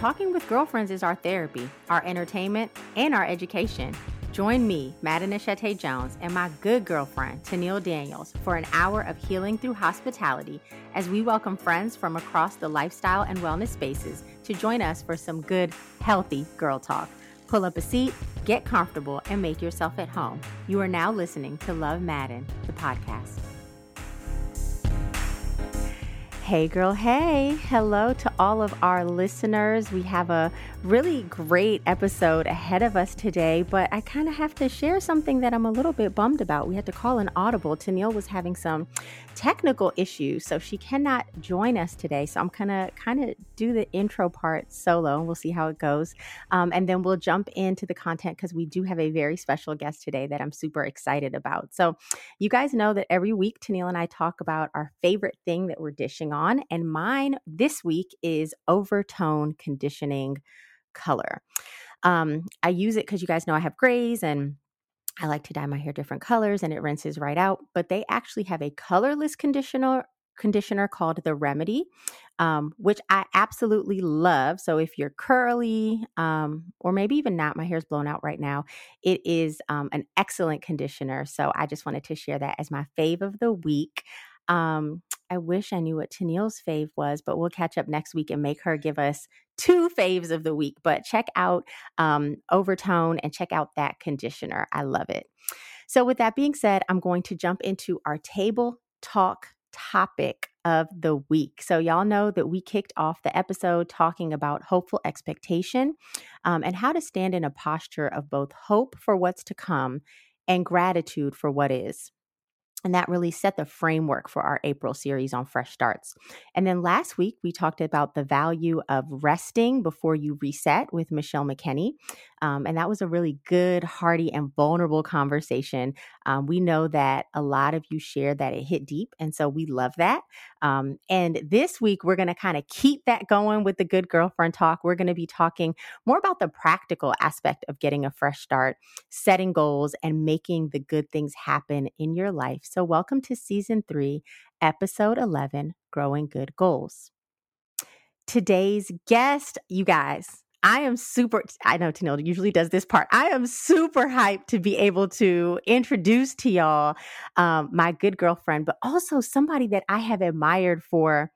talking with girlfriends is our therapy, our entertainment, and our education. Join me, Maaden Achete Jones, and my good girlfriend, Tennille Daniels, for an hour of healing through hospitality as we welcome friends from across the lifestyle and wellness spaces to join us for some good, healthy girl talk. Pull up a seat, get comfortable, and make yourself at home. You are now listening to Love Maaden, the podcast. Hey, girl, hey. Hello to all of our listeners. We have a really great episode ahead of us today, but I kind of have to share something that I'm a little bit bummed about. We had to call an audible. Tennille was having some technical issues, so she cannot join us today. So I'm gonna kind of do the intro part solo, and we'll see how it goes. Um, and then we'll jump into the content because we do have a very special guest today that I'm super excited about. So you guys know that every week Tennille and I talk about our favorite thing that we're dishing on, and mine this week is overtone conditioning color. Um, I use it because you guys know I have grays and I like to dye my hair different colors and it rinses right out. But they actually have a colorless conditioner conditioner called the Remedy, um, which I absolutely love. So if you're curly, um, or maybe even not, my hair's blown out right now, it is um, an excellent conditioner. So I just wanted to share that as my fave of the week. Um, I wish I knew what Tennille's fave was, but we'll catch up next week and make her give us two faves of the week. But check out um, Overtone and check out that conditioner. I love it. So, with that being said, I'm going to jump into our table talk topic of the week. So, y'all know that we kicked off the episode talking about hopeful expectation um, and how to stand in a posture of both hope for what's to come and gratitude for what is. And that really set the framework for our April series on fresh starts. And then last week, we talked about the value of resting before you reset with Michelle McKenney. Um, and that was a really good, hearty, and vulnerable conversation. Um, we know that a lot of you shared that it hit deep. And so we love that. Um, and this week, we're going to kind of keep that going with the good girlfriend talk. We're going to be talking more about the practical aspect of getting a fresh start, setting goals, and making the good things happen in your life. So, welcome to season three, episode 11 Growing Good Goals. Today's guest, you guys, I am super, I know Tennille usually does this part. I am super hyped to be able to introduce to y'all um, my good girlfriend, but also somebody that I have admired for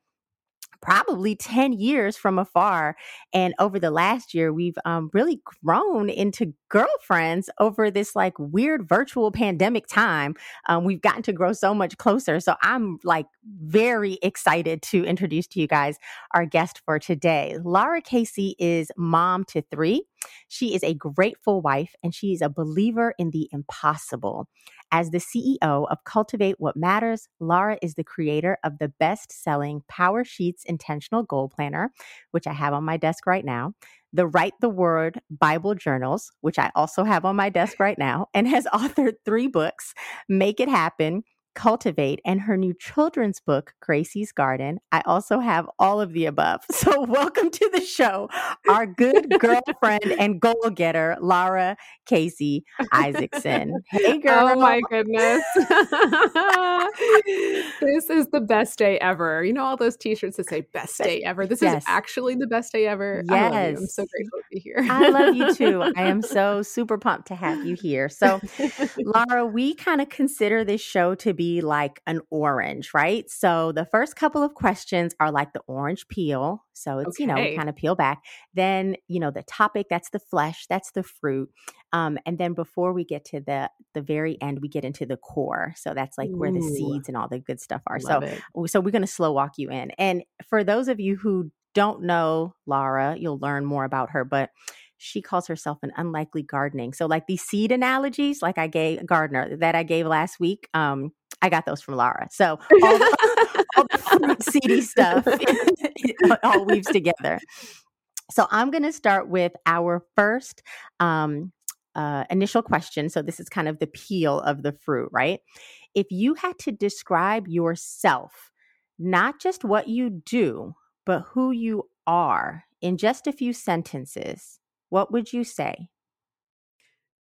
probably 10 years from afar. And over the last year, we've um, really grown into girlfriends over this like weird virtual pandemic time. Um, we've gotten to grow so much closer. So I'm like very excited to introduce to you guys our guest for today. Lara Casey is mom to three. She is a grateful wife and she is a believer in the impossible. As the CEO of Cultivate What Matters, Lara is the creator of the best selling PowerSheets Intentional Goal Planner, which I have on my desk right now, the Write the Word Bible Journals, which I also have on my desk right now, and has authored three books Make It Happen, Cultivate and her new children's book, Gracie's Garden. I also have all of the above. So, welcome to the show, our good girlfriend and goal getter, Lara Casey Isaacson. Hey, oh girl. Oh, my goodness. this is the best day ever. You know, all those t shirts that say best day ever. This yes. is actually the best day ever. Yes. I'm so grateful to be here. I love you too. I am so super pumped to have you here. So, Lara, we kind of consider this show to be be like an orange, right? So the first couple of questions are like the orange peel. So it's, okay. you know, kind of peel back. Then, you know, the topic, that's the flesh, that's the fruit. Um, and then before we get to the the very end, we get into the core. So that's like Ooh, where the seeds and all the good stuff are. So it. so we're gonna slow walk you in. And for those of you who don't know Lara, you'll learn more about her, but she calls herself an unlikely gardening. So like these seed analogies, like I gave gardener that I gave last week, um, I got those from Lara. So all the, all the fruit seedy stuff all weaves together. So I'm going to start with our first um, uh, initial question. So this is kind of the peel of the fruit, right? If you had to describe yourself, not just what you do, but who you are in just a few sentences, what would you say?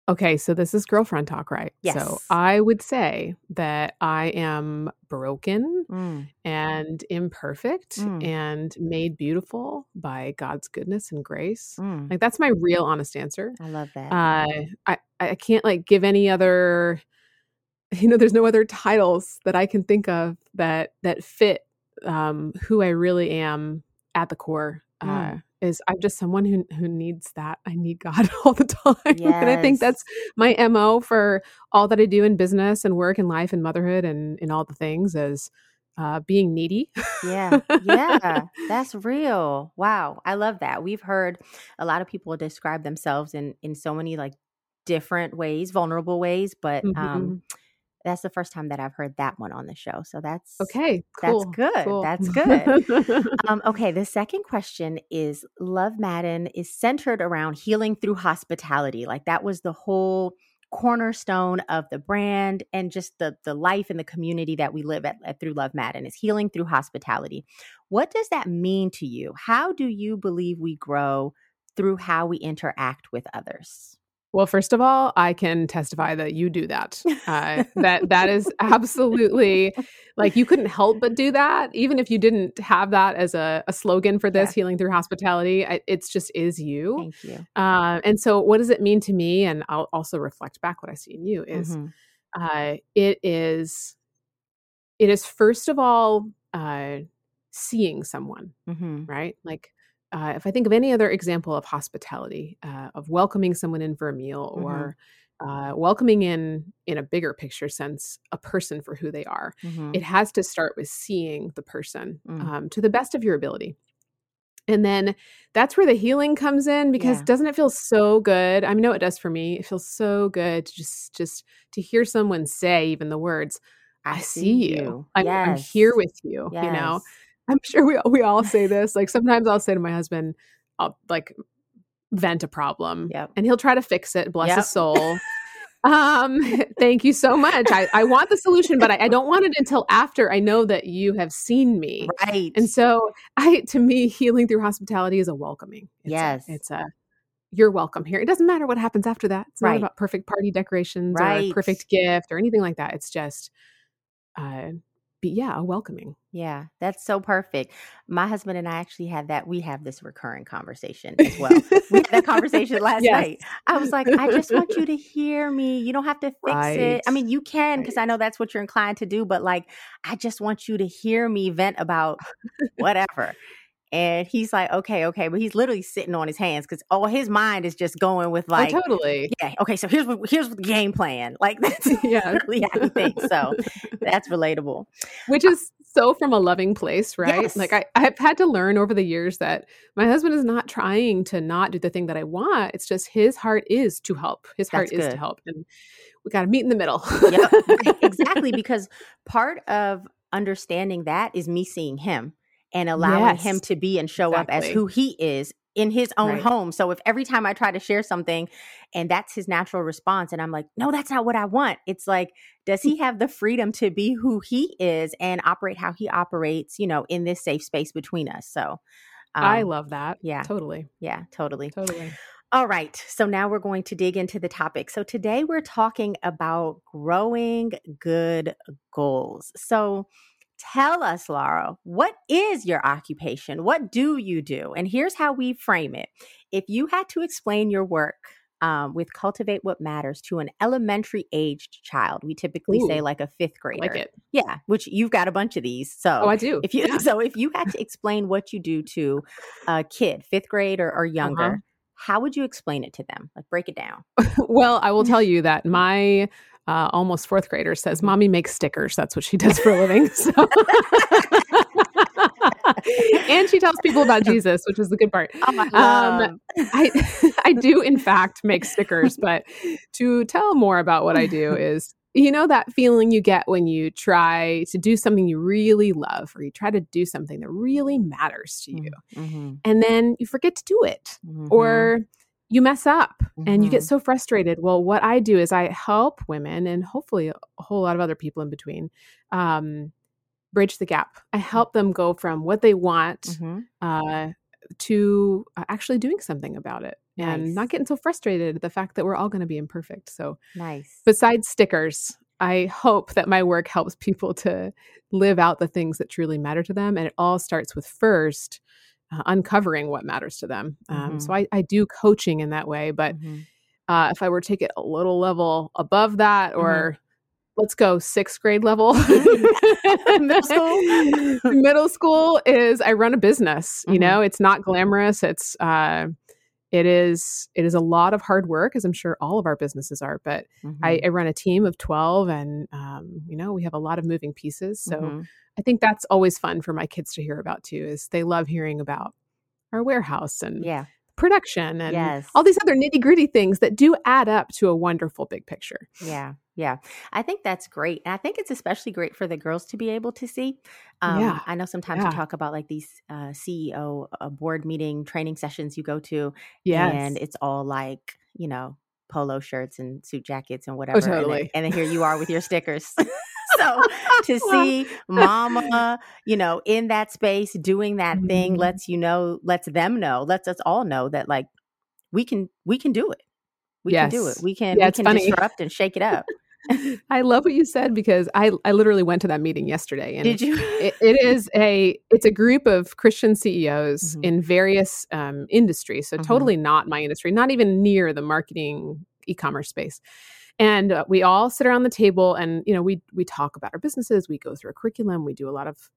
Okay, so this is girlfriend talk, right? Yes. So I would say that I am broken Mm, and imperfect mm, and made beautiful by God's goodness and grace. mm. Like that's my real honest answer. I love that. Uh, I I can't like give any other. You know, there's no other titles that I can think of that that fit um, who I really am at the core. Uh, Mm. Is I'm just someone who who needs that. I need God all the time, and I think that's my mo for all that I do in business and work and life and motherhood and in all the things is uh, being needy. Yeah, yeah, that's real. Wow, I love that. We've heard a lot of people describe themselves in in so many like different ways, vulnerable ways, but um Mhm. That's the first time that I've heard that one on the show. So that's Okay, that's good. cool. That's good. Um, okay, the second question is Love Maaden is centered around healing through hospitality. Like that was the whole cornerstone of the brand and just the the life and the community that we live at, at through Love Maaden is healing through hospitality. What does that mean to you? How do you believe we grow through how we interact with others? Well, first of all, I can testify that you do that. Uh, that that is absolutely like you couldn't help but do that, even if you didn't have that as a, a slogan for this Yeah. healing through hospitality. I, it's just is you. Thank you. Uh, and so, what does it mean to me? And I'll also reflect back what I see in you is Mhm. uh, it is it is first of all uh, seeing someone Mhm. right? Like, uh, if I think of any other example of hospitality, uh, of welcoming someone in for a meal, Mhm. or uh, welcoming in, in a bigger picture sense, a person for who they are, Mhm. it has to start with seeing the person Mm. um, to the best of your ability. And then that's where the healing comes in because Yeah. doesn't it feel so good? I know it does for me. It feels so good to just just to hear someone say even the words, I, see you. I'm, I'm here with you, you know. I'm sure we we all say this. Like sometimes I'll say to my husband, I'll like vent a problem, Yep. and he'll try to fix it. Bless Yep. his soul. um, thank you so much. I, I want the solution, but I, I don't want it until after I know that you have seen me. Right. And so, I to me, healing through hospitality is a welcoming. It's Yes. a, it's a you're welcome here. It doesn't matter what happens after that. It's Right. not about perfect party decorations or Right. perfect gift or anything like that. It's just, uh, be yeah, a welcoming. Yeah, that's so perfect. My husband and I actually had that. We have this recurring conversation as well. we had that conversation last Yes. night. I was like, I just want you to hear me. You don't have to fix it. I mean, you can because Right. I know that's what you're inclined to do, but like, I just want you to hear me vent about whatever. And he's like, okay, okay. But he's literally sitting on his hands because all his mind is just going with oh, like, oh, totally. yeah, okay, so here's what here's what the game plan. Like that's Yeah. literally how he thinks. So that's relatable. Which uh is so from a loving place, right? Like I, I've had to learn over the years that my husband is not trying to not do the thing that I want. It's just his heart is to help. His heart That's is to help. And we got to meet in the middle. Yep, right, exactly. Because part of understanding that is me seeing him and allowing him to be and show up as who he is in his own Right. home. So if every time I try to share something and that's his natural response, and I'm like, no, that's not what I want, it's like, does Mm. he have the freedom to be who he is and operate how he operates, you know, in this safe space between us? So I um, love that. yeah, Totally. yeah, totally. Totally. All right. So now we're going to dig into the topic. So today we're talking about growing good goals. So tell us, Lara, what is your occupation? What do you do? And here's how we frame it. If you had to explain your work um, with Cultivate What Matters to an elementary aged child, we typically say like a fifth grader. like it. Yeah, which you've got a bunch of these. Oh, So I do. if you Yeah. so if you had to explain what you do to a kid, fifth grade or, or Uh-huh. younger, how would you explain it to them? Like break it down. Well, I will tell you that my uh, almost fourth grader says, "Mommy makes stickers." That's what she does for a living. So. and she tells people about Jesus, which is the good part. Oh, I Um. I I do in fact make stickers, but to tell more about what I do is you know that feeling you get when you try to do something you really love or you try to do something that really matters to you Mhm, and then you forget to do it mhm, or you mess up and you get mhm. so frustrated. Well, what I do is I help women and hopefully a whole lot of other people in between um, bridge the gap. I help them go from what they want Mhm, uh, to uh, actually doing something about it Nice. and not getting so frustrated at the fact that we're all going to be imperfect. So, Nice. besides stickers, I hope that my work helps people to live out the things that truly matter to them. And it all starts with first uh, uncovering what matters to them. Um, so, I, I do coaching in that way. But Mhm. uh, if I were to take it a little level above that, Mm-hmm. or let's go sixth grade level, Middle school? middle school is I run a business. You Mhm. know, it's not glamorous. It's uh, it is it is a lot of hard work, as I'm sure all of our businesses are. But I, Mhm. I run a team of twelve, and um, you know, we have a lot of moving pieces. So Mhm. I think that's always fun for my kids to hear about too. Is they love hearing about our warehouse and yeah. Production and Yes. all these other nitty gritty things that do add up to a wonderful big picture. Yeah, yeah. I think that's great. And I think it's especially great for the girls to be able to see. Um, Yeah, I know sometimes yeah. you talk about like these uh, CEO uh, board meeting training sessions you go to, Yes. and it's all like, you know, polo shirts and suit jackets and whatever. and then- Oh, totally. And then, here you are with your stickers. so to see mama, you know, in that space doing that thing Mhm. lets you know, lets them know, lets us all know that like we can we can do it. We can do it. We can Yeah, we can funny. disrupt and shake it up. I love what you said because I I literally went to that meeting yesterday and Did you? it, it is a it's a group of Christian CEOs Mhm. in various um, industries. So Mhm. totally not my industry, not even near the marketing e-commerce space. And uh, we all sit around the table and you know we we talk about our businesses. We go through a curriculum. We do a lot of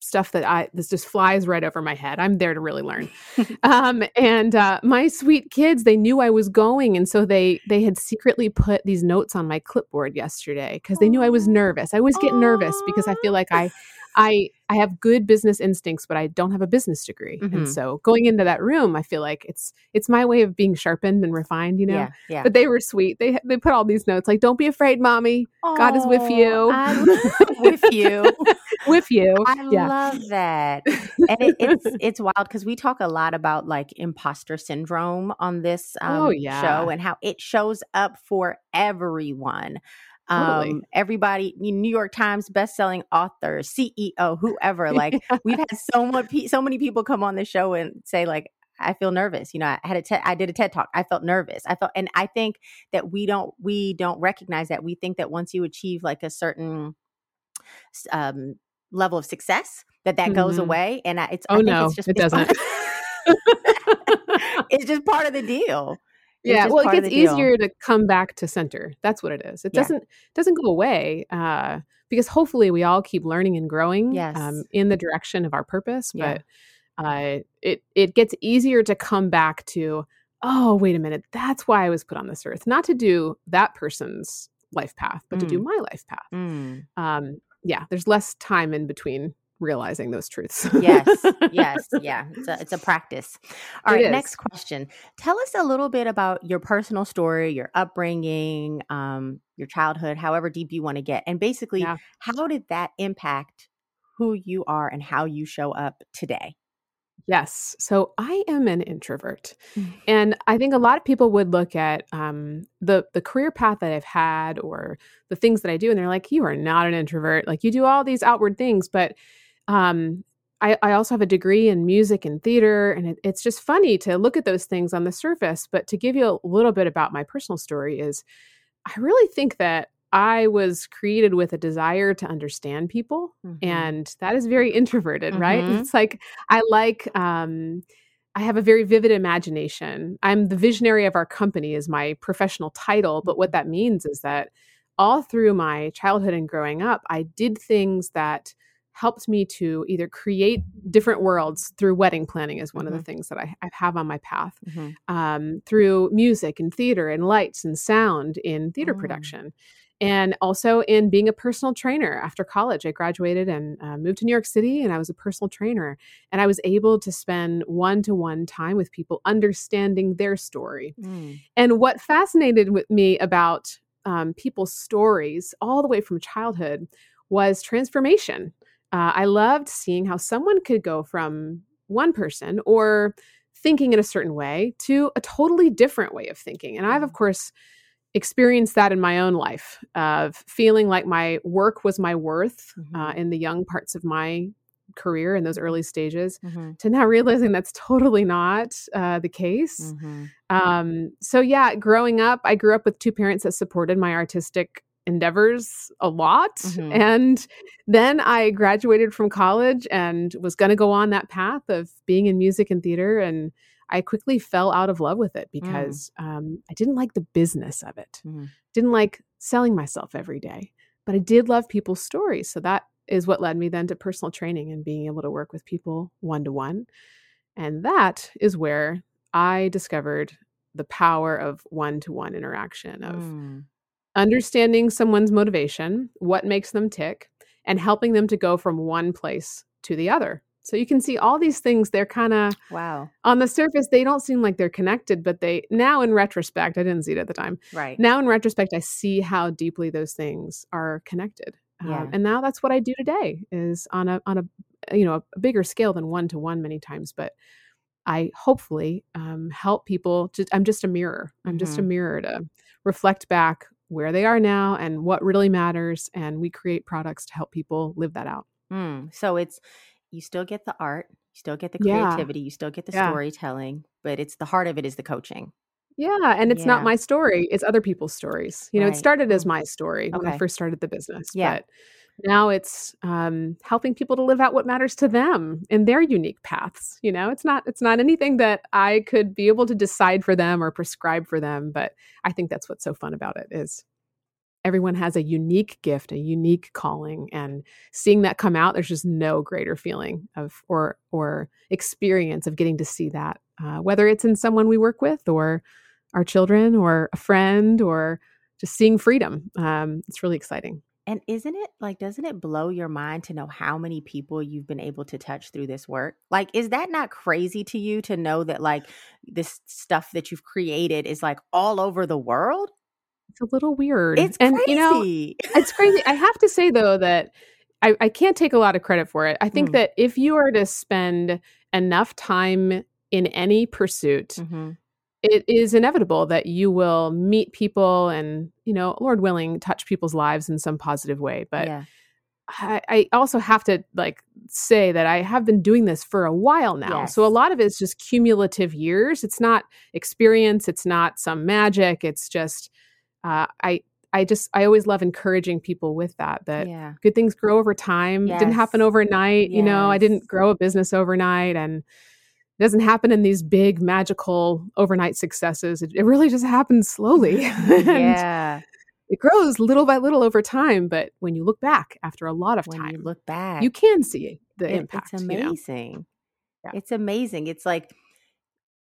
stuff that I this just flies right over my head. I'm there to really learn. um, and uh, my sweet kids, they knew I was going, and so they they had secretly put these notes on my clipboard yesterday because they knew I was nervous. I always get nervous because I feel like I I I have good business instincts, but I don't have a business degree. Mhm. And so going into that room, I feel like it's it's my way of being sharpened and refined, you know. Yeah, yeah. But they were sweet. They they put all these notes like, "Don't be afraid, mommy. God is with you." I- with you. with you." I yeah. love that. And it, it's it's wild because we talk a lot about like imposter syndrome on this um, Oh, yeah. show and how it shows up for everyone. Totally. Um, everybody, New York Times best-selling author, CEO, whoever. Like we've had so much, so many people come on the show and say like, I feel nervous. You know, I had a TED, I did a TED talk. I felt nervous. I felt, and I think that we don't, we don't recognize that. We think that once you achieve like a certain um, level of success, that that goes Mhm. away. And I, it's, I Oh think no, it's just it it's doesn't. it's just part of the deal. Yeah well it gets the deal. easier to come back to center that's what it is it Yeah. doesn't doesn't go away uh because hopefully we all keep learning and growing Yes. um, in the direction of our purpose Yeah. but uh it it gets easier to come back to oh wait a minute that's why i was put on this earth not to do that person's life path but to do my life path Mm. um yeah there's less time in between realizing those truths yes yes yeah it's a, it's a practice all It right is. next question tell us a little bit about your personal story your upbringing um, your childhood however deep you want to get and basically Yeah. how did that impact who you are and how you show up today Yes. So I am an introvert. Mm. And I think a lot of people would look at um, the the career path that I've had or the things that I do, and they're like, "You are not an introvert. Like you do all these outward things." But um, I, I also have a degree in music and theater, and it, it's just funny to look at those things on the surface. But to give you a little bit about my personal story is, I really think that I was created with a desire to understand people Mhm. and that is very introverted right Mhm. it's like i like um i have a very vivid imagination i'm the visionary of our company is my professional title but what that means is that all through my childhood and growing up i did things that helped me to either create different worlds through wedding planning is one of the things that I, I have on my path Mhm. um, through music and theater and lights and sound in theater Mm. production and also in being a personal trainer after college i graduated and uh, moved to new york city and i was a personal trainer and i was able to spend one-to-one time with people understanding their story Mm. and what fascinated with me about um, people's stories all the way from childhood was transformation uh, i loved seeing how someone could go from one person or thinking in a certain way to a totally different way of thinking and i've of course experienced that in my own life of feeling like my work was my worth uh, Mhm. in the young parts of my career in those early stages mm-hmm. to now realizing that's totally not uh, the case. Mm-hmm. Um, so, yeah, growing up, I grew up with two parents that supported my artistic endeavors a lot. Mm-hmm. And then I graduated from college and was going to go on that path of being in music and theater. And I quickly fell out of love with it mm. because mm. um, I didn't like the business of it, mm. didn't like selling myself every day. But I did love people's stories. So that is what led me then to personal training and being able to work with people one to one. And that is where I discovered the power of one to one interaction of mm understanding someone's motivation, what makes them tick, and helping them to go from one place to the other. So you can see all these things, they're kind of wow. On the surface, they don't seem like they're connected, but they now in retrospect, I didn't see it at the time. Right. Now in retrospect, I see how deeply those things are connected. Yeah. Um, and now that's what I do today is on a on a you know a bigger scale than one to one many times, but I hopefully um, help people. Just, I'm just a mirror. I'm mm-hmm. just a mm-hmm. mirror to reflect back where they are now and what really matters. And we create products to help people live that out. Mm, so it's, you still get the art, you still get the creativity, yeah. you still get the yeah. storytelling, but it's the heart of it is the coaching. Yeah, and it's yeah. not my story; it's other people's stories. You know, right. it started as my story okay. when I first started the business, yeah. but now it's um, helping people to live out what matters to them in their unique paths. You know, it's not it's not anything that I could be able to decide for them or prescribe for them, but I think that's what's so fun about it is everyone has a unique gift, a unique calling, and seeing that come out, there's just no greater feeling of or or experience of getting to see that, uh, whether it's in someone we work with or our children or a friend or just seeing freedom. Um, it's really exciting. And isn't it like, doesn't it blow your mind to know how many people you've been able to touch through this work? Like, is that not crazy to you to know that, like, this stuff that you've created is like all over the world? It's a little weird. It's and, crazy. You know, it's crazy. I have to say, though, that I, I can't take a lot of credit for it. I think mm. that if you are to spend enough time in any pursuit, mm-hmm it is inevitable that you will meet people and, you know, Lord willing, touch people's lives in some positive way. But yeah. I, I, also have to like say that I have been doing this for a while now. Yes. So a lot of it is just cumulative years. It's not experience. It's not some magic. It's just uh, I I just I always love encouraging people with that that yeah. good things grow over time. Yes. It didn't happen overnight. Yes. You know, I didn't grow a business overnight and it doesn't happen in these big magical overnight successes. It, it really just happens slowly. yeah. It grows little by little over time, but when you look back after a lot of when time, look back, you can see the it, impact. It's amazing. You know? yeah. It's amazing. It's like,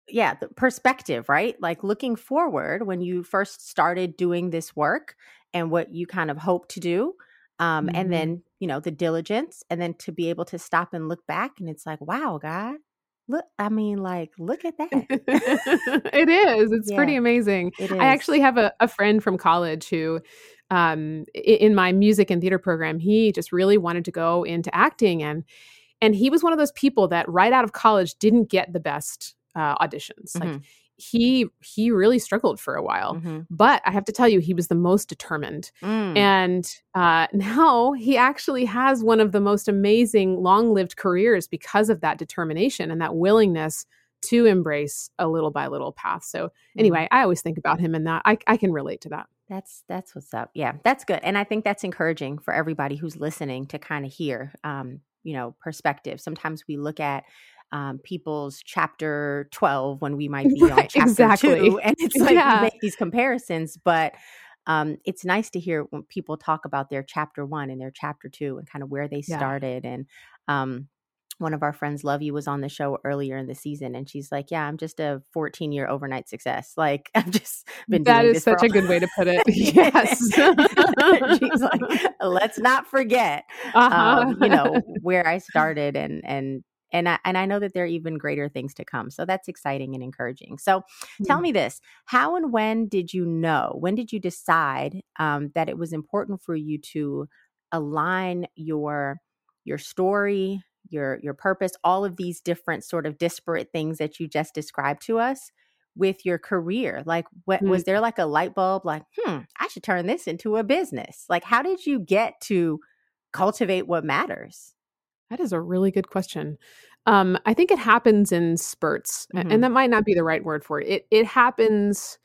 yeah, the perspective, right? Like looking forward when you first started doing this work and what you kind of hope to do. Um, mm-hmm. And then, you know, the diligence, and then to be able to stop and look back, and it's like, wow, God, Look, I mean, like, look at that. it is. It's yeah, pretty amazing. I actually have a, a friend from college who, um, in my music and theater program, he just really wanted to go into acting, and and he was one of those people that right out of college didn't get the best uh, auditions. Mm-hmm. He he really struggled for a while mm-hmm. but i have to tell you he was the most determined mm. and uh, now he actually has one of the most amazing long-lived careers because of that determination and that willingness to embrace a little by little path so mm. anyway i always think about him and that I, I can relate to that that's that's what's up yeah that's good and i think that's encouraging for everybody who's listening to kind of hear um, you know perspective sometimes we look at um, people's chapter 12 when we might be on chapter exactly. 2 and it's like yeah. we make these comparisons but um, it's nice to hear when people talk about their chapter 1 and their chapter 2 and kind of where they started yeah. and um, one of our friends love you was on the show earlier in the season and she's like yeah i'm just a 14 year overnight success like i've just been that is such a good way to put it yes she's like let's not forget uh-huh. um, you know where i started and and and I, and I know that there are even greater things to come. So that's exciting and encouraging. So tell mm. me this: How and when did you know? When did you decide um, that it was important for you to align your your story, your your purpose, all of these different sort of disparate things that you just described to us? with your career like what mm. was there like a light bulb like hmm i should turn this into a business like how did you get to cultivate what matters That is a really good question. Um, I think it happens in spurts, Mhm. and that might not be the right word for it. It it happens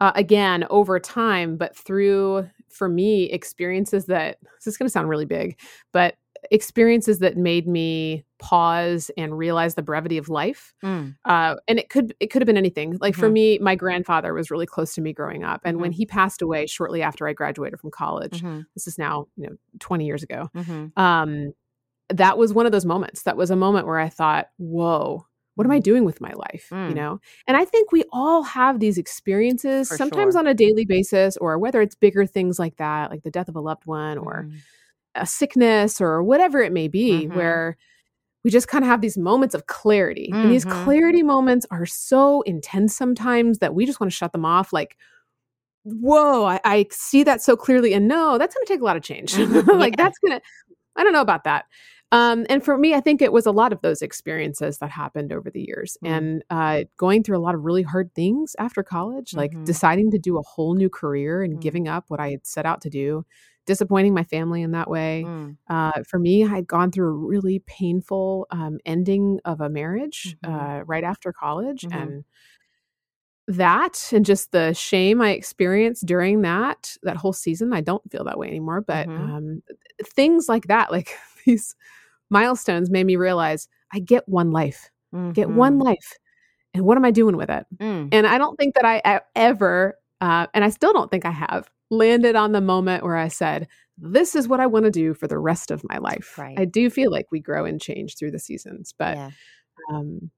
uh, again over time, but through for me experiences that this is going to sound really big, but experiences that made me pause and realize the brevity of life. Mm. Uh, and it could it could have been anything. Like for Mhm. me, my grandfather was really close to me growing up, and when Mhm. he passed away shortly after I graduated from college, Mhm. this is now you know twenty years ago Mhm. um that was one of those moments that was a moment where i thought whoa what am i doing with my life you Mm. know and i think we all have these experiences For sometimes sure. on a daily basis or whether it's bigger things like that like the death of a loved one or Mhm. a sickness or whatever it may be Mhm. where we just kind of have these moments of clarity and these Mhm. clarity moments are so intense sometimes that we just want to shut them off like whoa I, I see that so clearly and no that's going to take a lot of change like Yeah. that's going to i don't know about that um, and for me i think it was a lot of those experiences that happened over the years Mm. and uh, going through a lot of really hard things after college like Mhm. deciding to do a whole new career and Mm. giving up what i had set out to do disappointing my family in that way Mm. uh, for me, I had gone through a really painful um, ending of a marriage Mhm. uh, right after college. Mhm. And that and just the shame I experienced during that, that whole season, I don't feel that way anymore. But Mhm. um, things like that, like these milestones made me realize I get one life, get one Mhm. life. And what am I doing with it? Mm. And I don't think that I ever, uh, and I still don't think I have, landed on the moment where I said, this is what I want to do for the rest of my life. Right. I do feel like we grow and change through the seasons, but yeah. um,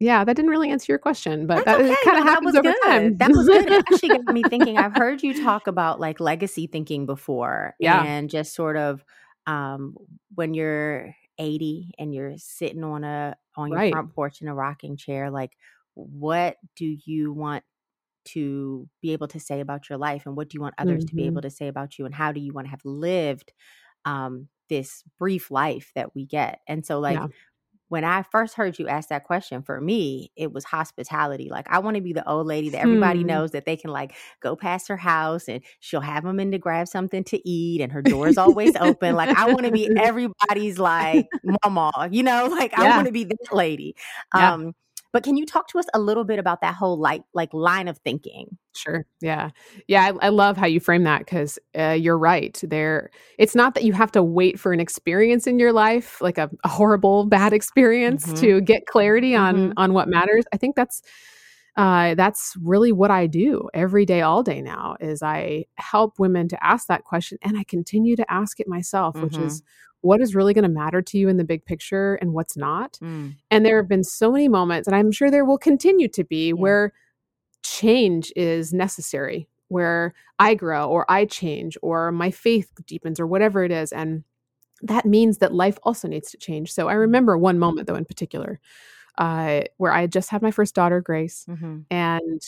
yeah, that didn't really answer your question, but That's that okay. kind of that happens was over good. time. That was good. It actually got me thinking. I've heard you talk about like legacy thinking before, Yeah. and just sort of um, when you're 80 and you're sitting on a on your Right. front porch in a rocking chair, like what do you want to be able to say about your life, and what do you want others to be able to say about you, and how do you want to have lived um, this brief life that we get? And so, like Yeah. When I first heard you ask that question, for me, it was hospitality. Like, I want to be the old lady that everybody Hmm. knows that they can like go past her house and she'll have them in to grab something to eat and her door's always open. Like, I want to be everybody's like mama, you know, like I want to be that lady. Yeah. Um, but can you talk to us a little bit about that whole like like line of thinking? Sure. Yeah. Yeah. I, I love how you frame that because uh, you're right. There, it's not that you have to wait for an experience in your life, like a, a horrible, bad experience, Mhm. to get clarity on Mhm. on what matters. I think that's uh, that's really what I do every day, all day now. Is I help women to ask that question, and I continue to ask it myself, which Mhm. is what is really going to matter to you in the big picture, and what's not. Mm. And there have been so many moments, and I'm sure there will continue to be, where change is necessary, where I grow or I change or my faith deepens or whatever it is. And that means that life also needs to change. So I remember one moment, though, in particular, uh, where I had just had my first daughter, Grace, Mhm. and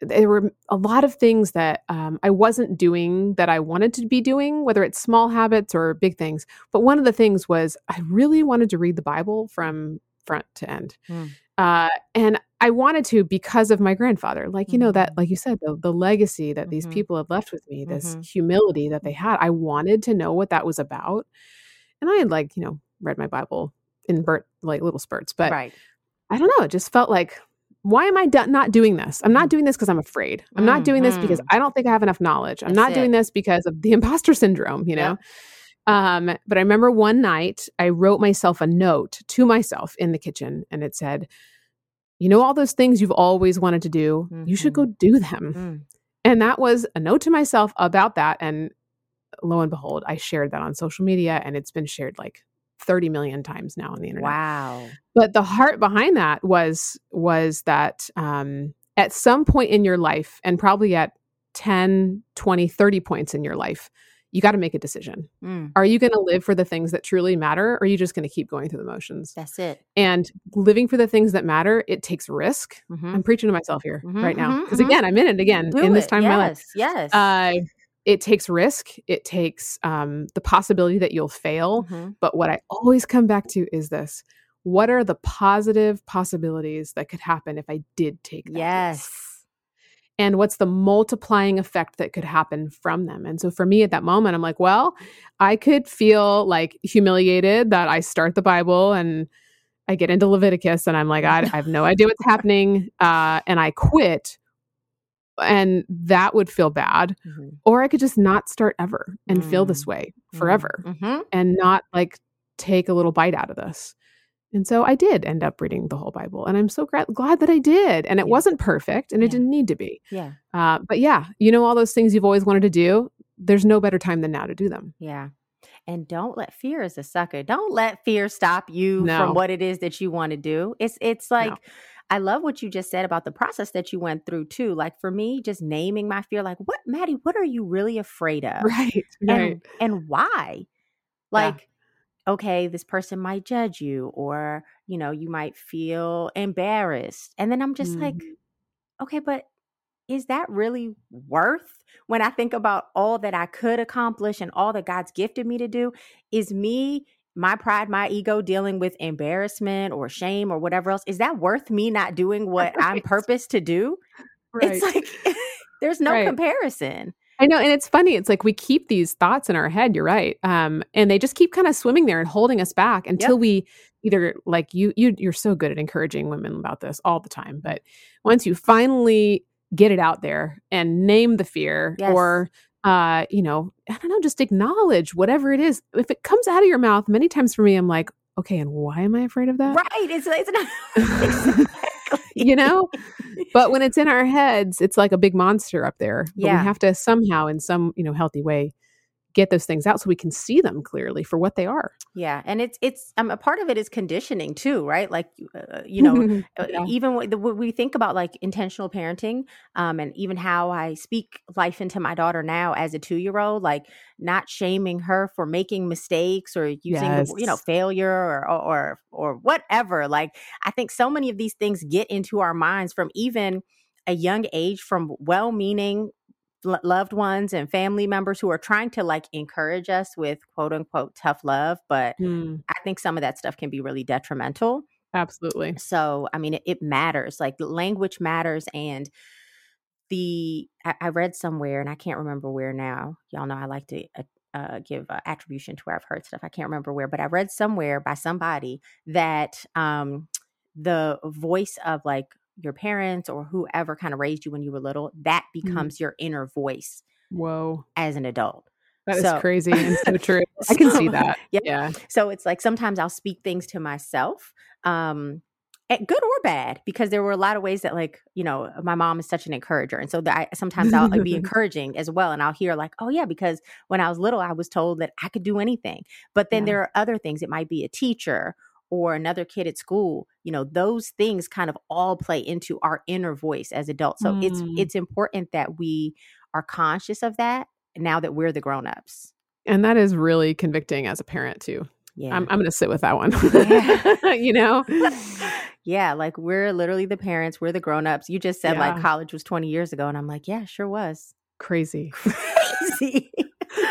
there were a lot of things that um, I wasn't doing that I wanted to be doing, whether it's small habits or big things. But one of the things was I really wanted to read the Bible from front to end. Mm. Uh, and I wanted to because of my grandfather. Like, you know, that, Mhm. like you said, the, the legacy that these Mhm. people had left with me, this Mhm. humility that they had. I wanted to know what that was about. And I had, like, you know, read my Bible in burt, like little spurts, but right. I don't know. It just felt like, why am I do- not doing this? I'm not doing this because I'm afraid. I'm not doing this because Mhm. I don't think I have enough knowledge. I'm That's not doing this because of the imposter syndrome, you know? Yep. Um, but I remember one night I wrote myself a note to myself in the kitchen and it said, you know, all those things you've always wanted to do, you should go do them. Mm. And that was a note to myself about that. And lo and behold, I shared that on social media and it's been shared like 30 million times now on the internet Wow. but the heart behind that was was that um, at some point in your life and probably at 10 20 30 points in your life you got to make a decision Mm. are you going to live for the things that truly matter or are you just going to keep going through the motions That's it. and living for the things that matter it takes risk Mhm. i'm preaching to myself here Mhm, right now because mhm. again i'm in it again Do in this it. time yes, of my life Yes. uh, it takes risk it takes um, the possibility that you'll fail Mhm. but what I always come back to is this what are the positive possibilities that could happen if I did take that risk? Yes. and what's the multiplying effect that could happen from them. And so for me at that moment, I'm like, well, I could feel like humiliated that I start the Bible and I get into Leviticus and I'm like, I, I have no idea what's happening. Uh, and I quit. And that would feel bad. Mm-hmm. Or I could just not start ever and mm-hmm. feel this mm. way forever mm-hmm. and not like take a little bite out of this. And so I did end up reading the whole Bible, and I'm so gra- glad that I did. And it yeah. wasn't perfect, and yeah. it didn't need to be. Yeah. Uh, but yeah, you know, all those things you've always wanted to do. There's no better time than now to do them. Yeah. And don't let fear as a sucker. Don't let fear stop you no. from what it is that you want to do. It's it's like no. I love what you just said about the process that you went through too. Like for me, just naming my fear, like what, Maddie, what are you really afraid of? Right. Right. And, and why? Like. Yeah okay, this person might judge you, or, you know, you might feel embarrassed. And then I'm just mm-hmm. like, okay, but is that really worth when I think about all that I could accomplish and all that God's gifted me to do? Is me, my pride, my ego dealing with embarrassment or shame or whatever else? Is that worth me not doing what right. I'm purposed to do? Right. It's like there's no right. comparison. I know. And it's funny. It's like we keep these thoughts in our head. You're right. Um, and they just keep kind of swimming there and holding us back until yep. we either like you, you, you're so good at encouraging women about this all the time. But once you finally get it out there and name the fear yes. or, uh, you know, I don't know, just acknowledge whatever it is. If it comes out of your mouth, many times for me, I'm like, okay, and why am I afraid of that? Right. It's, it's not. you know? But when it's in our heads, it's like a big monster up there. But yeah. we have to somehow, in some, you know, healthy way, get those things out so we can see them clearly for what they are. Yeah, and it's it's um, a part of it is conditioning too, right? Like uh, you know, uh, yeah. even when, the, when we think about like intentional parenting, um, and even how I speak life into my daughter now as a two year old, like not shaming her for making mistakes or using yes. you know failure or, or or whatever. Like I think so many of these things get into our minds from even a young age from well meaning loved ones and family members who are trying to like encourage us with quote unquote tough love but mm. i think some of that stuff can be really detrimental absolutely so i mean it, it matters like language matters and the I, I, read somewhere and i can't remember where now y'all know i like to uh, uh, give uh, attribution to where i've heard stuff i can't remember where but i read somewhere by somebody that um the voice of like your parents or whoever kind of raised you when you were little, that mm-hmm. becomes mm. your inner voice. Whoa. As an adult. That so, is crazy and so true. I can see that. Yeah. yeah. So it's like sometimes I'll speak things to myself, um, good or bad, because there were a lot of ways that, like, you know, my mom is such an encourager, and so that I, sometimes I'll be encouraging as well, and I'll hear like, oh yeah, because when I was little, I was told that I could do anything, but then yeah. there are other things. It might be a teacher or another kid at school you know those things kind of all play into our inner voice as adults. So mm. it's it's important that we are conscious of that now that we're the grown-ups. And that is really convicting as a parent too. Yeah. I'm, I'm gonna sit with that one yeah. you know? Yeah like we're literally the parents we're the grown-ups. You just said yeah. like college was 20 years ago and i'm like yeah sure was. Crazy. Crazy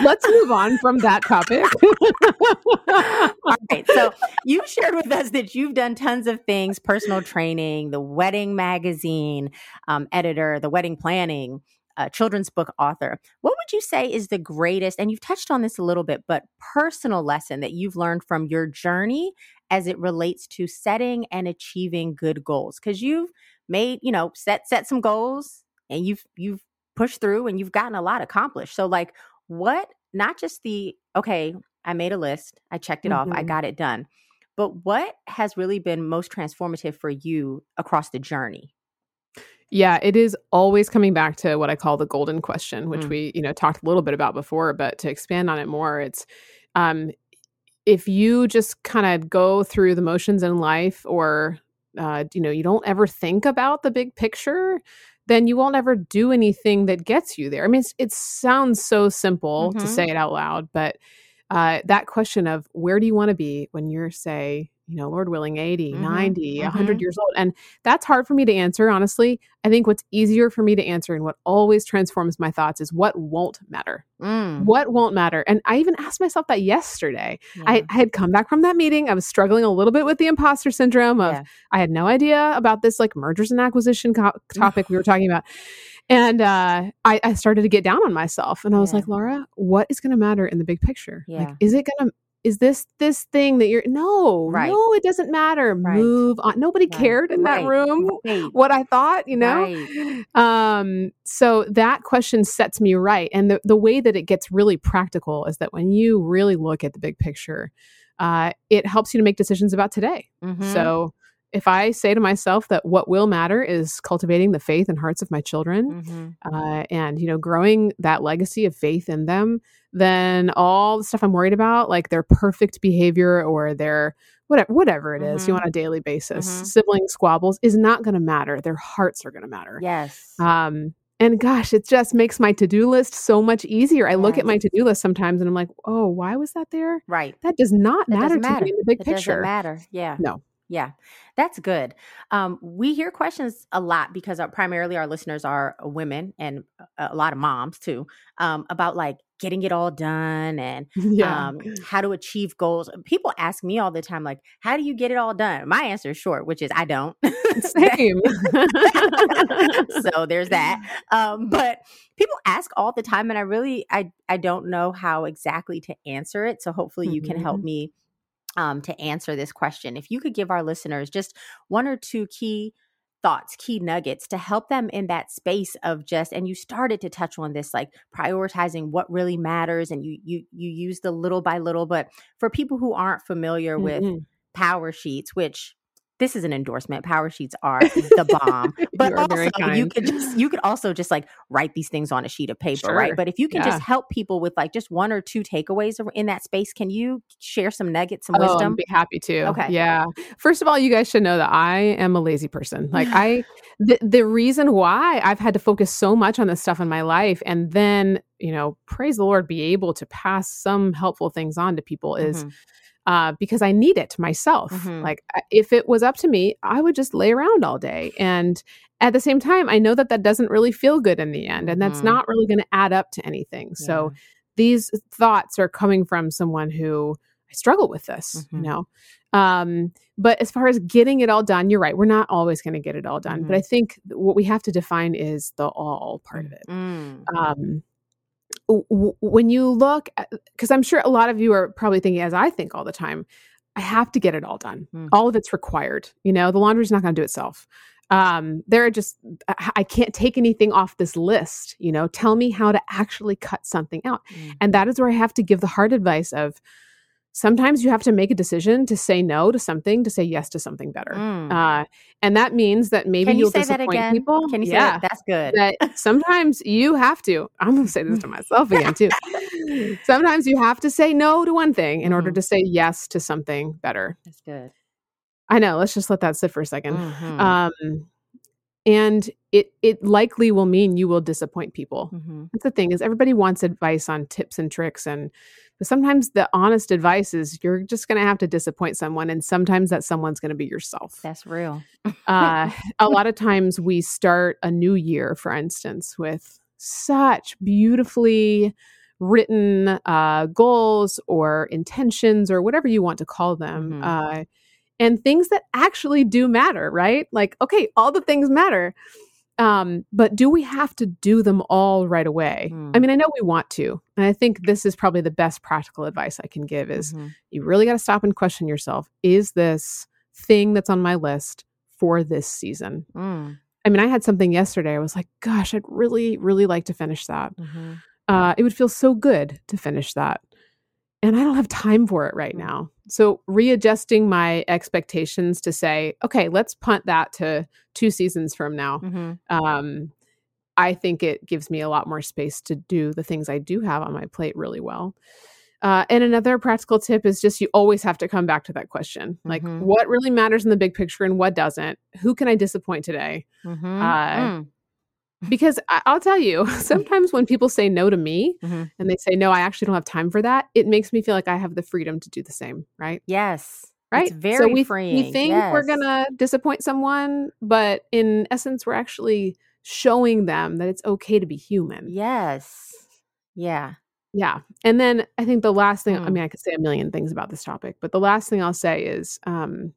Let's move on from that topic. All right. So you shared with us that you've done tons of things personal training, the wedding magazine um, editor, the wedding planning, uh, children's book author. What would you say is the greatest, and you've touched on this a little bit, but personal lesson that you've learned from your journey as it relates to setting and achieving good goals? Because you've made, you know, set set some goals and you've you've pushed through and you've gotten a lot accomplished. So like what not just the okay i made a list i checked it mm-hmm. off i mm-hmm. got it done but what has really been most transformative for you across the journey yeah it is always coming back to what i call the golden question which mm. we you know talked a little bit about before but to expand on it more it's um if you just kind of go through the motions in life or uh, you know you don't ever think about the big picture then you won't ever do anything that gets you there. I mean, it sounds so simple mm-hmm. to say it out loud, but uh, that question of where do you want to be when you're, say, you know, Lord willing, 80, Mhm, 90, 100 mhm. years old? And that's hard for me to answer, honestly. I think what's easier for me to answer and what always transforms my thoughts is what won't matter. Mm, What won't matter? And I even asked myself that yesterday. yeah, I, I had come back from that meeting. I was struggling a little bit with the imposter syndrome of yeah. I had no idea about this like mergers and acquisition co- topic we were talking about. And uh, I, I started to get down on myself, and I was Yeah. like, Lara, what is going to matter in the big picture? Like, is it going to is this this thing that you're no Right. no it doesn't matter Right. move on nobody Right. cared in that room what i thought you know um so that question sets me right and the, the way that it gets really practical is that when you really look at the big picture uh it helps you to make decisions about today Mhm. so if I say to myself that what will matter is cultivating the faith and hearts of my children Mhm. uh, and, you know, growing that legacy of faith in them, then all the stuff I'm worried about, like their perfect behavior or their whatever, whatever it is, you Mhm. on a daily basis, Mhm. sibling squabbles is not going to matter. Their hearts are going to matter. Yes. Um, and gosh, it just makes my to do list so much easier. I look at my to do list sometimes and I'm like, oh, why was that there? right. That does not That matter to matter. me in the big It picture. doesn't matter. Yeah. No. Yeah, that's good. Um, we hear questions a lot because our, primarily our listeners are women and a a lot of moms too um, about like getting it all done and Yeah. um, how to achieve goals. People ask me all the time, like, how do you get it all done? My answer is short, which is I don't. Same. so there's that. Um, but people ask all the time, and I really I I don't know how exactly to answer it. So hopefully you can help Mhm. me um, to answer this question. If you could give our listeners just one or two key thoughts, key nuggets to help them in that space of just and you started to touch on this like prioritizing what really matters and you you you use the little by little but for people who aren't familiar with Mhm. PowerSheets which this is an endorsement PowerSheets are the bomb but You also you could just you could also just like write these things on a sheet of paper Sure. right but if you can Yeah. just help people with like just one or two takeaways in that space can you share some nuggets some Oh, wisdom I'd be happy to. Okay. Yeah. First of all, you guys should know that I am a lazy person. Like I the the reason why I've had to focus so much on this stuff in my life and then, you know, praise the Lord be able to pass some helpful things on to people is Mhm. Uh, because I need it myself. Mhm. Like if it was up to me, I would just lay around all day. And at the same time, I know that that doesn't really feel good in the end, and that's Mhm. not really going to add up to anything. So these thoughts are coming from someone who I struggle with this, you Mhm. know. Um, but as far as getting it all done, you're right. We're not always going to get it all done. But Mhm. I think what we have to define is the all part of it Mm. um, w- when you look because i'm sure a lot of you are probably thinking as i think all the time i have to get it all done Mm. all of it's required you know the laundry's not going to do itself um, there are just I, I can't take anything off this list you know tell me how to actually cut something out Mm. and that is where i have to give the hard advice of sometimes you have to make a decision to say no to something to say yes to something better Mm. uh, and that means that maybe Can you you'll say that disappoint again? people Can you say yeah that? That's good. that sometimes you have to i'm going to say this to myself again too sometimes you have to say no to one thing in order Mhm. to say yes to something better That's good. i know let's just let that sit for a 2nd Mhm. um and it it likely will mean you will disappoint people Mhm. that's the thing is everybody wants advice on tips and tricks and but sometimes the honest advice is you're just going to have to disappoint someone and sometimes that someone's going to be yourself That's real. uh, a lot of times we start a new year, for instance, with such beautifully written uh, goals or intentions or whatever you want to call them. Mhm. Uh, and things that actually do matter, right? Like, okay, all the things matter. Um, but do we have to do them all right away? I Mm. mean, I know we want to. And I think this is probably the best practical advice I can give is Mhm. you really got to stop and question yourself is this thing that's on my list for this season Mm. i mean i had something yesterday i was like gosh i'd really really like to finish that Mhm. uh, it would feel so good to finish that and i don't have time for it right Mm. now so readjusting my expectations to say okay let's punt that to two seasons from now Mhm. um, I think it gives me a lot more space to do the things I do have on my plate really well. Uh, and another practical tip is just you always have to come back to that question like, Mhm. what really matters in the big picture and what doesn't? Who can I disappoint today? Mhm. Uh, Mm. Because I- I'll tell you, sometimes when people say no to me Mhm. and they say, no, I actually don't have time for that, it makes me feel like I have the freedom to do the same, right? Yes. right? It's very so we, freeing. we think yes. we're gonna disappoint someone, but in essence, we're actually showing them that it's okay to be human. Yes. Yeah. Yeah. And then I think the last thing, I Mm. mean, I could say a million things about this topic, but the last thing I'll say is um,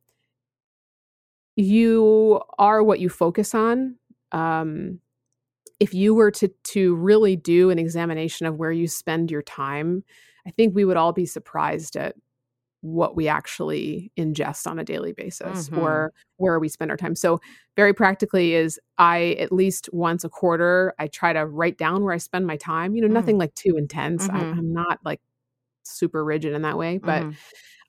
you are what you focus on. Um, if you were to to really do an examination of where you spend your time, I think we would all be surprised at what we actually ingest on a daily basis Mhm. or where we spend our time. So very practically is I at least once a quarter I try to write down where I spend my time. You know, Mm. nothing like too intense. I, Mhm. I'm not like super rigid in that way, but Mhm.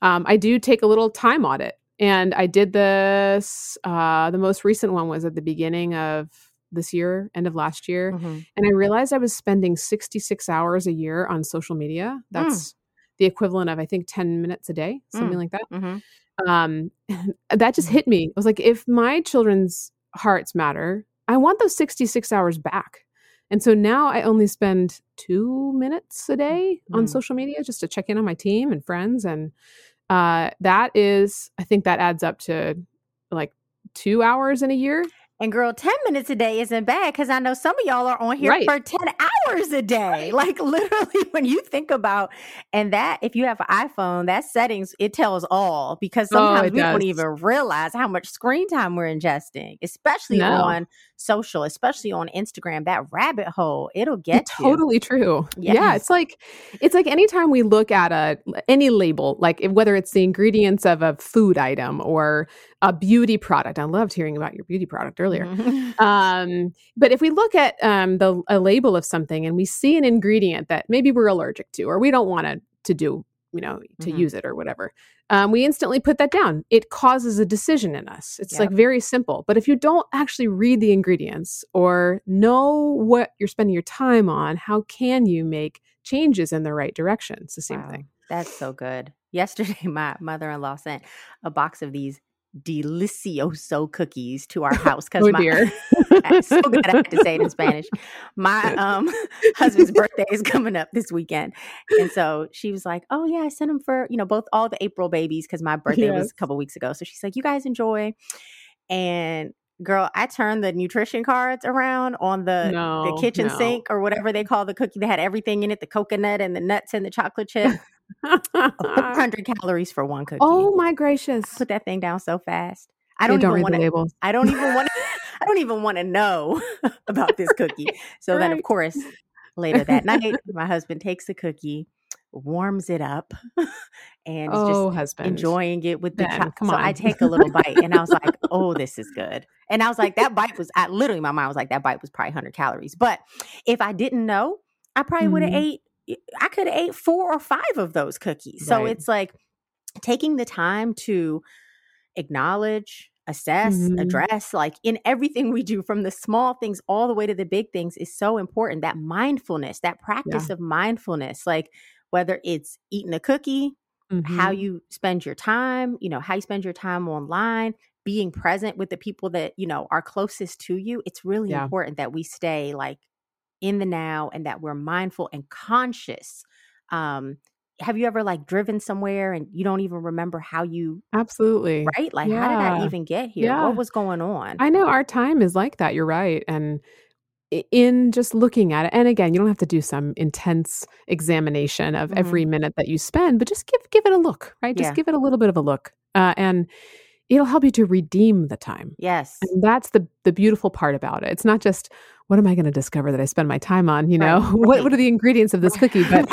um, I do take a little time audit. And I did this. Uh, the most recent one was at the beginning of this year, end of last year, Mhm. and I realized I was spending 66 hours a year on social media. That's the equivalent of I think 10 minutes a day, something like that. Mhm. Um, that just hit me. I was like, if my children's hearts matter, I want those 66 hours back. And so now I only spend two minutes a day on Mm. social media just to check in on my team and friends. And uh, that is, I think that adds up to like two hours in a year. And girl, 10 minutes a day isn't bad because I know some of y'all are on here Right. for 10 hours a day. Like literally, when you think about, and that if you have an iPhone, that settings, it tells all because Oh, sometimes it we don't even realize how much screen time we're ingesting, especially No. on social, especially on Instagram. That rabbit hole, it'll get It's you. totally true. Yeah, it's like it's like anytime we look at a any label, like whether it's the ingredients of a food item or a beauty product. I loved hearing about your beauty product earlier. Mhm. Um, but if we look at um, the a label of something and we see an ingredient that maybe we're allergic to or we don't want to to do, you know, to Mhm. use it or whatever, um, we instantly put that down. It causes a decision in us. It's like very simple. But if you don't actually read the ingredients or know what you're spending your time on, how can you make changes in the right direction? It's the same Wow, thing. That's so good. Yesterday, my mother in law sent a box of these delicioso cookies to our house because Oh my dear. so good I had to say it in Spanish. My um husband's birthday is coming up this weekend, and so she was like, "Oh yeah, I sent him for you know both all the April babies because my birthday was a couple weeks ago." So she's like, "You guys enjoy," and girl, I turned the nutrition cards around on the the kitchen no. sink or whatever they call the cookie that had everything in it, the coconut and the nuts and the chocolate chip. 100 calories for one cookie. oh my gracious. Put that thing down so fast. I don't, don't even want to. I don't even want. to I don't even want to know about this cookie. So then, of course, later that night, my husband takes the cookie, warms it up, and is Oh, just husband. enjoying it with the Ben, chocolate. come So I take a little bite, and I was like, "Oh, this is good." And I was like, "That bite was." I literally, my mind was like, "That bite was probably 100 calories." But if I didn't know, I probably would have Mhm. ate. I could have ate four or five of those cookies. So Right. it's like taking the time to acknowledge, assess, Mhm. address, like in everything we do, from the small things all the way to the big things, is so important. That mindfulness, that practice of mindfulness, like whether it's eating a cookie, how Mhm. you spend your time, you know, how you spend your time online, being present with the people that, you know, are closest to you. It's really Yeah. important that we stay like in the now and that we're mindful and conscious. Um, have you ever like driven somewhere and you don't even remember how you Absolutely. right? Like how did I even get here? Yeah. What was going on? I know our time is like that. You're right. And in just looking at it, and again, you don't have to do some intense examination of Mhm. every minute that you spend, but just give give it a look, right? Just Yeah. give it a little bit of a look, uh, and it'll help you to redeem the time. yes. And that's the the beautiful part about it. It's not just what am I going to discover that I spend my time on? You know, Right, what what are the ingredients of this cookie? But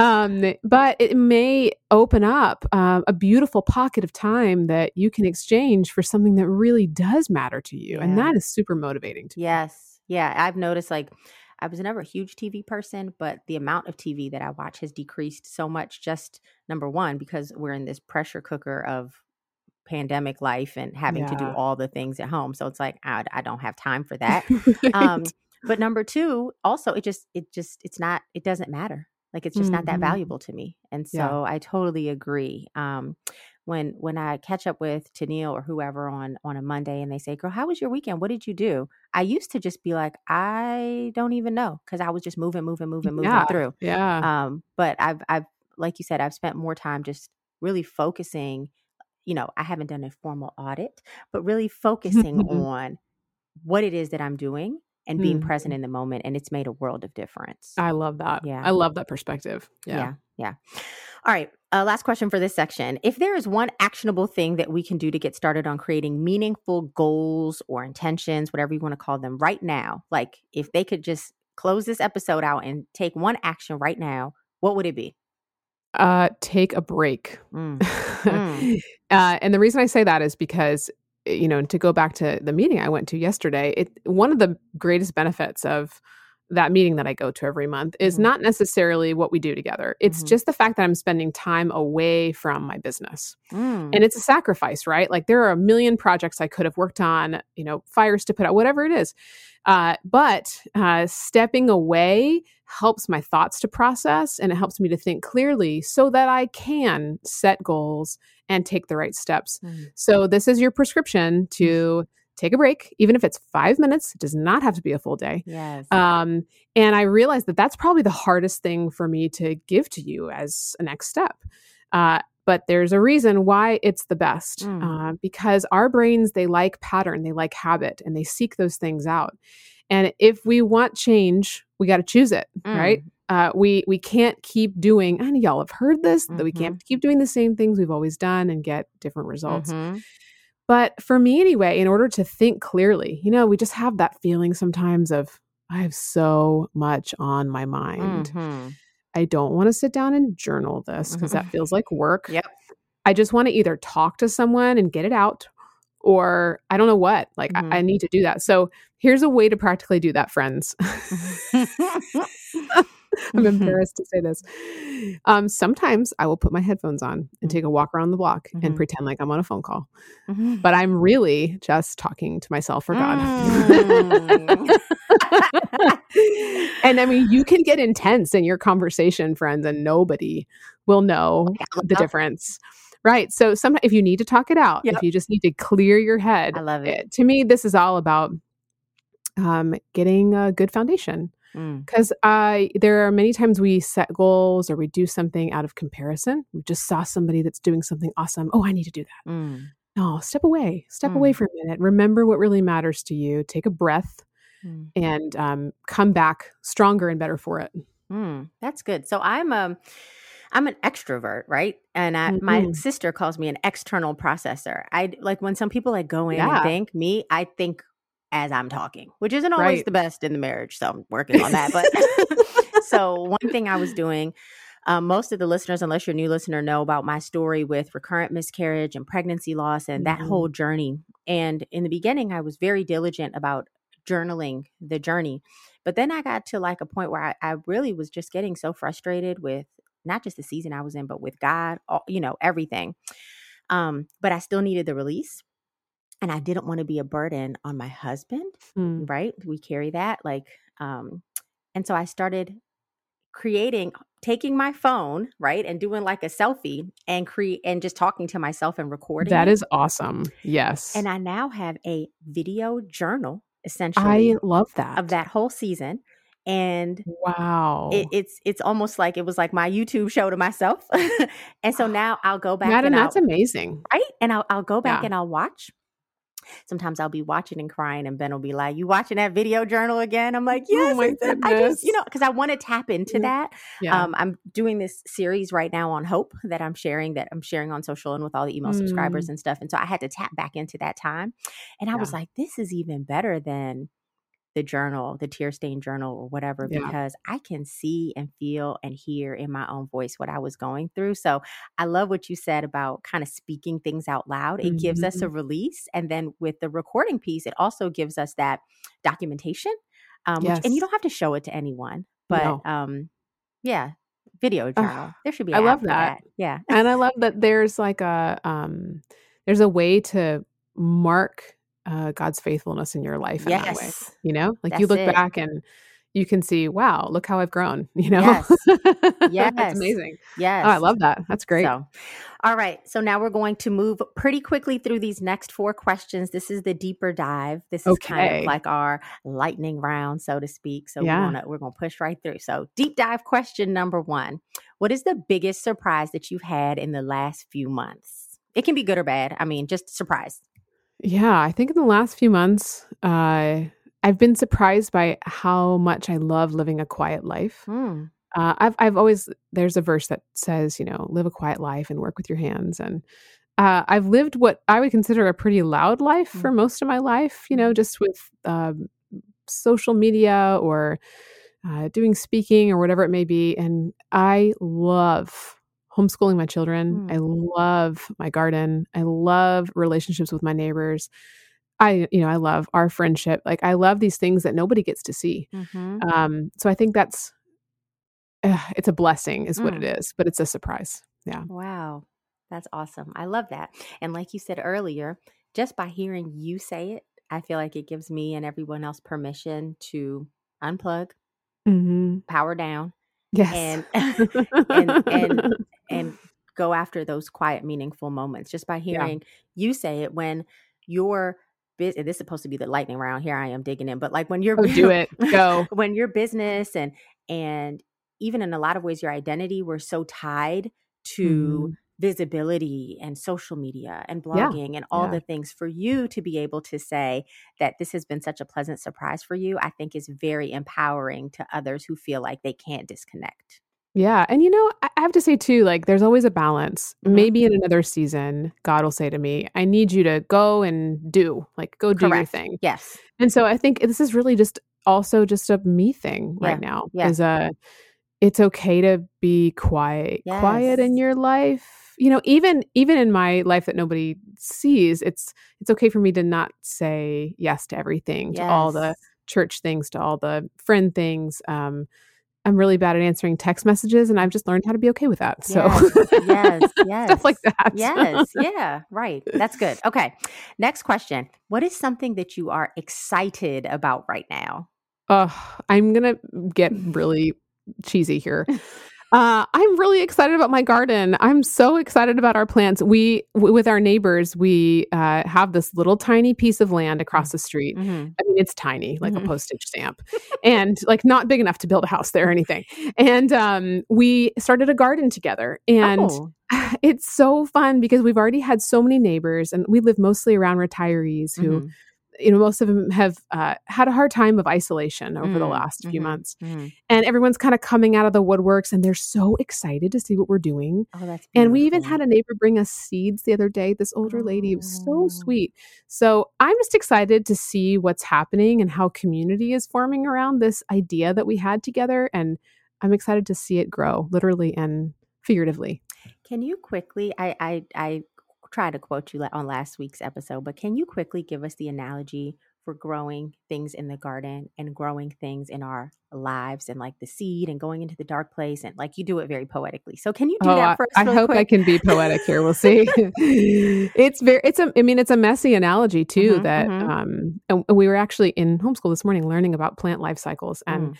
um, but it may open up uh, a beautiful pocket of time that you can exchange for something that really does matter to you, and that is super motivating to me. Yes. Yeah. I've noticed like I was never a huge TV person, but the amount of TV that I watch has decreased so much. Just number one, because we're in this pressure cooker of pandemic life and having to do all the things at home. So it's like, I, I don't have time for that. Right. Um, but number two, also, it just, it just, it's not, it doesn't matter. Like it's just not that Mhm. valuable to me. And so Yeah. I totally agree. Um, when when I catch up with Tennille or whoever on on a Monday and they say, "Girl, how was your weekend? What did you do?" I used to just be like, "I don't even know," because I was just moving, moving, moving, moving yeah, through. yeah, Um, but I've I've like you said, I've spent more time just really focusing, you know, I haven't done a formal audit, but really focusing on what it is that I'm doing and being present Mhm. in the moment. And it's made a world of difference. I love that. Yeah. I love that perspective. Yeah. Yeah. Yeah. All right. Uh, last question for this section. If there is one actionable thing that we can do to get started on creating meaningful goals or intentions, whatever you want to call them, right now, like if they could just close this episode out and take one action right now, what would it be? Uh, take a break. Mm. Mm. uh, and the reason I say that is because, eh, you know, to go back to the meeting I went to yesterday, it one of the greatest benefits of that meeting that I go to every month is Mhm. not necessarily what we do together. It's Mhm. just the fact that I'm spending time away from my business. Mm. And it's a sacrifice, right? Like there are a million projects I could have worked on, you know, fires to put out, whatever it is. Uh, but uh, stepping away helps my thoughts to process and it helps me to think clearly so that I can set goals and take the right steps. Mm. So, this is your prescription to take a break, even if it's five minutes, it does not have to be a full day. Yes. Um, and I realized that that's probably the hardest thing for me to give to you as a next step. Uh, but there's a reason why it's the best Mm. uh, because our brains, they like pattern, they like habit, and they seek those things out. And if we want change, we got to choose it, right? Uh, we we can't keep doing. And y'all have heard this that we can't keep doing the same things we've always done and get different results. Mhm. But for me, anyway, in order to think clearly, you know, we just have that feeling sometimes of, I have so much on my mind. Mhm. I don't want to sit down and journal this because that feels like work. Yep. I just want to either talk to someone and get it out, or I don't know what. Like, Mhm. I, I need to do that. So here's a way to practically do that, friends. I'm embarrassed to say this. Um, sometimes I will put my headphones on and Mm. take a walk around the block Mhm. and pretend like I'm on a phone call Mhm. but I'm really just talking to myself or God. Mm. and I mean, you can get intense in your conversation, friends, and nobody will know the Yep. difference. Right. So sometimes if you need to talk it out, Yep. if you just need to clear your head, I love it. eh, to me, this is all about um, getting a good foundation. Mm. Because I, there are many times we set goals or we do something out of comparison. We just saw somebody that's doing something awesome. Oh, I need to do that. Mm. No, step away. Step away Mm. for a minute. Remember what really matters to you. Take a breath Mm. and um, come back stronger and better for it. Mm, that's good. So I'm um I'm an extrovert, right? And I, my Mhm. sister calls me an external processor. I like when some people like go in Yeah. and think me, I think as I'm talking, which isn't always Right. the best in the marriage. So I'm working on that. But so one thing I was doing, um, most of the listeners, unless you're a new listener, know about my story with recurrent miscarriage and pregnancy loss and that Mhm. whole journey. And in the beginning, I was very diligent about journaling the journey. But then I got to like a point where I, I really was just getting so frustrated with not just the season I was in, but with God, all, you know, everything. Um, but I still needed the release. And I didn't want to be a burden on my husband Mm. right we carry that like um and so i started creating taking my phone right and doing like a selfie and create and just talking to myself and recording That is awesome. Yes. and i now have a video journal essentially I love that. of that whole season and Wow. it, it's it's almost like it was like my youtube show to myself and so now i'll go back Maaden, and that's I'll, amazing. right and I'll, I'll go back Yeah. and i'll watch sometimes i'll be watching and crying and ben will be like you watching that video journal again i'm like yes Oh I just you know because i want to tap into Yeah. that Yeah. um, i'm doing this series right now on hope that i'm sharing that i'm sharing on social and with all the email subscribers and stuff and so i had to tap back into that time and i was like this is even better than the journal, the tear stained journal or whatever, Yeah. because I can see and feel and hear in my own voice what I was going through. So I love what you said about kind of speaking things out loud. It gives us Mm-hmm. a release. And then with the recording piece, it also gives us that documentation. Um, which, and you don't have to show it to anyone, but No. um, yeah, video journal. there should be. I love for that. Yeah. and I love that there's like a um there's a way to mark uh, God's faithfulness in your life in that way. Yes. You know, like you look it. back and you can see, wow, look how I've grown. You know, Yes. that's amazing. Yes. Oh, I love that. That's great. So, all right. So now we're going to move pretty quickly through these next four questions. This is the deeper dive. This is kind of like our lightning round, so to speak. So Yeah. we're gonna we're gonna push right through. So deep dive question number one: What is the biggest surprise that you've had in the last few months? It can be good or bad. I mean, just surprise. Yeah, I think in the last few months, uh, I've been surprised by how much I love living a quiet life. Mm. Uh, I've I've always there's a verse that says you know live a quiet life and work with your hands and uh, I've lived what I would consider a pretty loud life for Mm. most of my life. You know, just with um, social media or uh, doing speaking or whatever it may be, and I love homeschooling my children. I love my garden. I love relationships with my neighbors. I you know I love our friendship. Like I love these things that nobody gets to see. hmm Um, so I think that's uh, it's a blessing, is what Mm. it is, but it's a surprise. Yeah. Wow. That's awesome. I love that. And like you said earlier, just by hearing you say it, I feel like it gives me and everyone else permission to unplug, hmm power down, Yes. and and and and go after those quiet, meaningful moments. Just by yeah. hearing you say it when you're. This is supposed to be the lightning round. Here I am digging in, but like when you're Oh, do it. Go. when your business and and even in a lot of ways your identity were so tied to Mhm. Visibility and social media and Yeah. blogging and all Yeah. the things for you to be able to say that this has been such a pleasant surprise for you i think is very empowering to others who feel like they can't disconnect Yeah. And you know, I have to say too, like there's always a balance. Mhm. Maybe in another season, God will say to me, I need you to go and do, like go do your thing. yes And so I think this is really just also just a me thing yeah right now. yeah Is a it's okay to be quiet quiet in your life. You know, even even in my life that nobody sees, it's it's okay for me to not say yes to everything, to all the church things, to all the friend things. Um I'm really bad at answering text messages and I've just learned how to be okay with that. So yes yes stuff like that. yes yeah right that's good okay next question what is something that you are excited about right now Oh, I'm gonna get really cheesy here. Uh, I'm really excited about my garden. I'm so excited about our plants. We, w- with our neighbors, we uh, have this little tiny piece of land across the street. mm-hmm. I mean, it's tiny, like a Mhm. postage stamp, and like not big enough to build a house there or anything. And um, we started a garden together, and oh it's so fun because we've already had so many neighbors, and we live mostly around retirees who Mhm. You know, most of them have uh, had a hard time of isolation over the Mm, last few mhm, months. mhm. And everyone's kind of coming out of the woodworks and they're so excited to see what we're doing. Oh, that's And we even had a neighbor bring us seeds the other day, this older lady. Was so Oh. sweet. So I'm just excited to see what's happening and how community is forming around this idea that we had together. And I'm excited to see it grow, literally and figuratively. Can you quickly? I I I try to quote you on last week's episode, but can you quickly give us the analogy for growing things in the garden and growing things in our lives and like the seed and going into the dark place and like you do it very poetically. So can you do Oh, that I, for us I really hope I can be poetic here. We'll see. it's very, it's a, I mean, it's a messy analogy too. Mhm, that, mhm. um, and we were actually in homeschool this morning learning about plant life cycles, and Mm,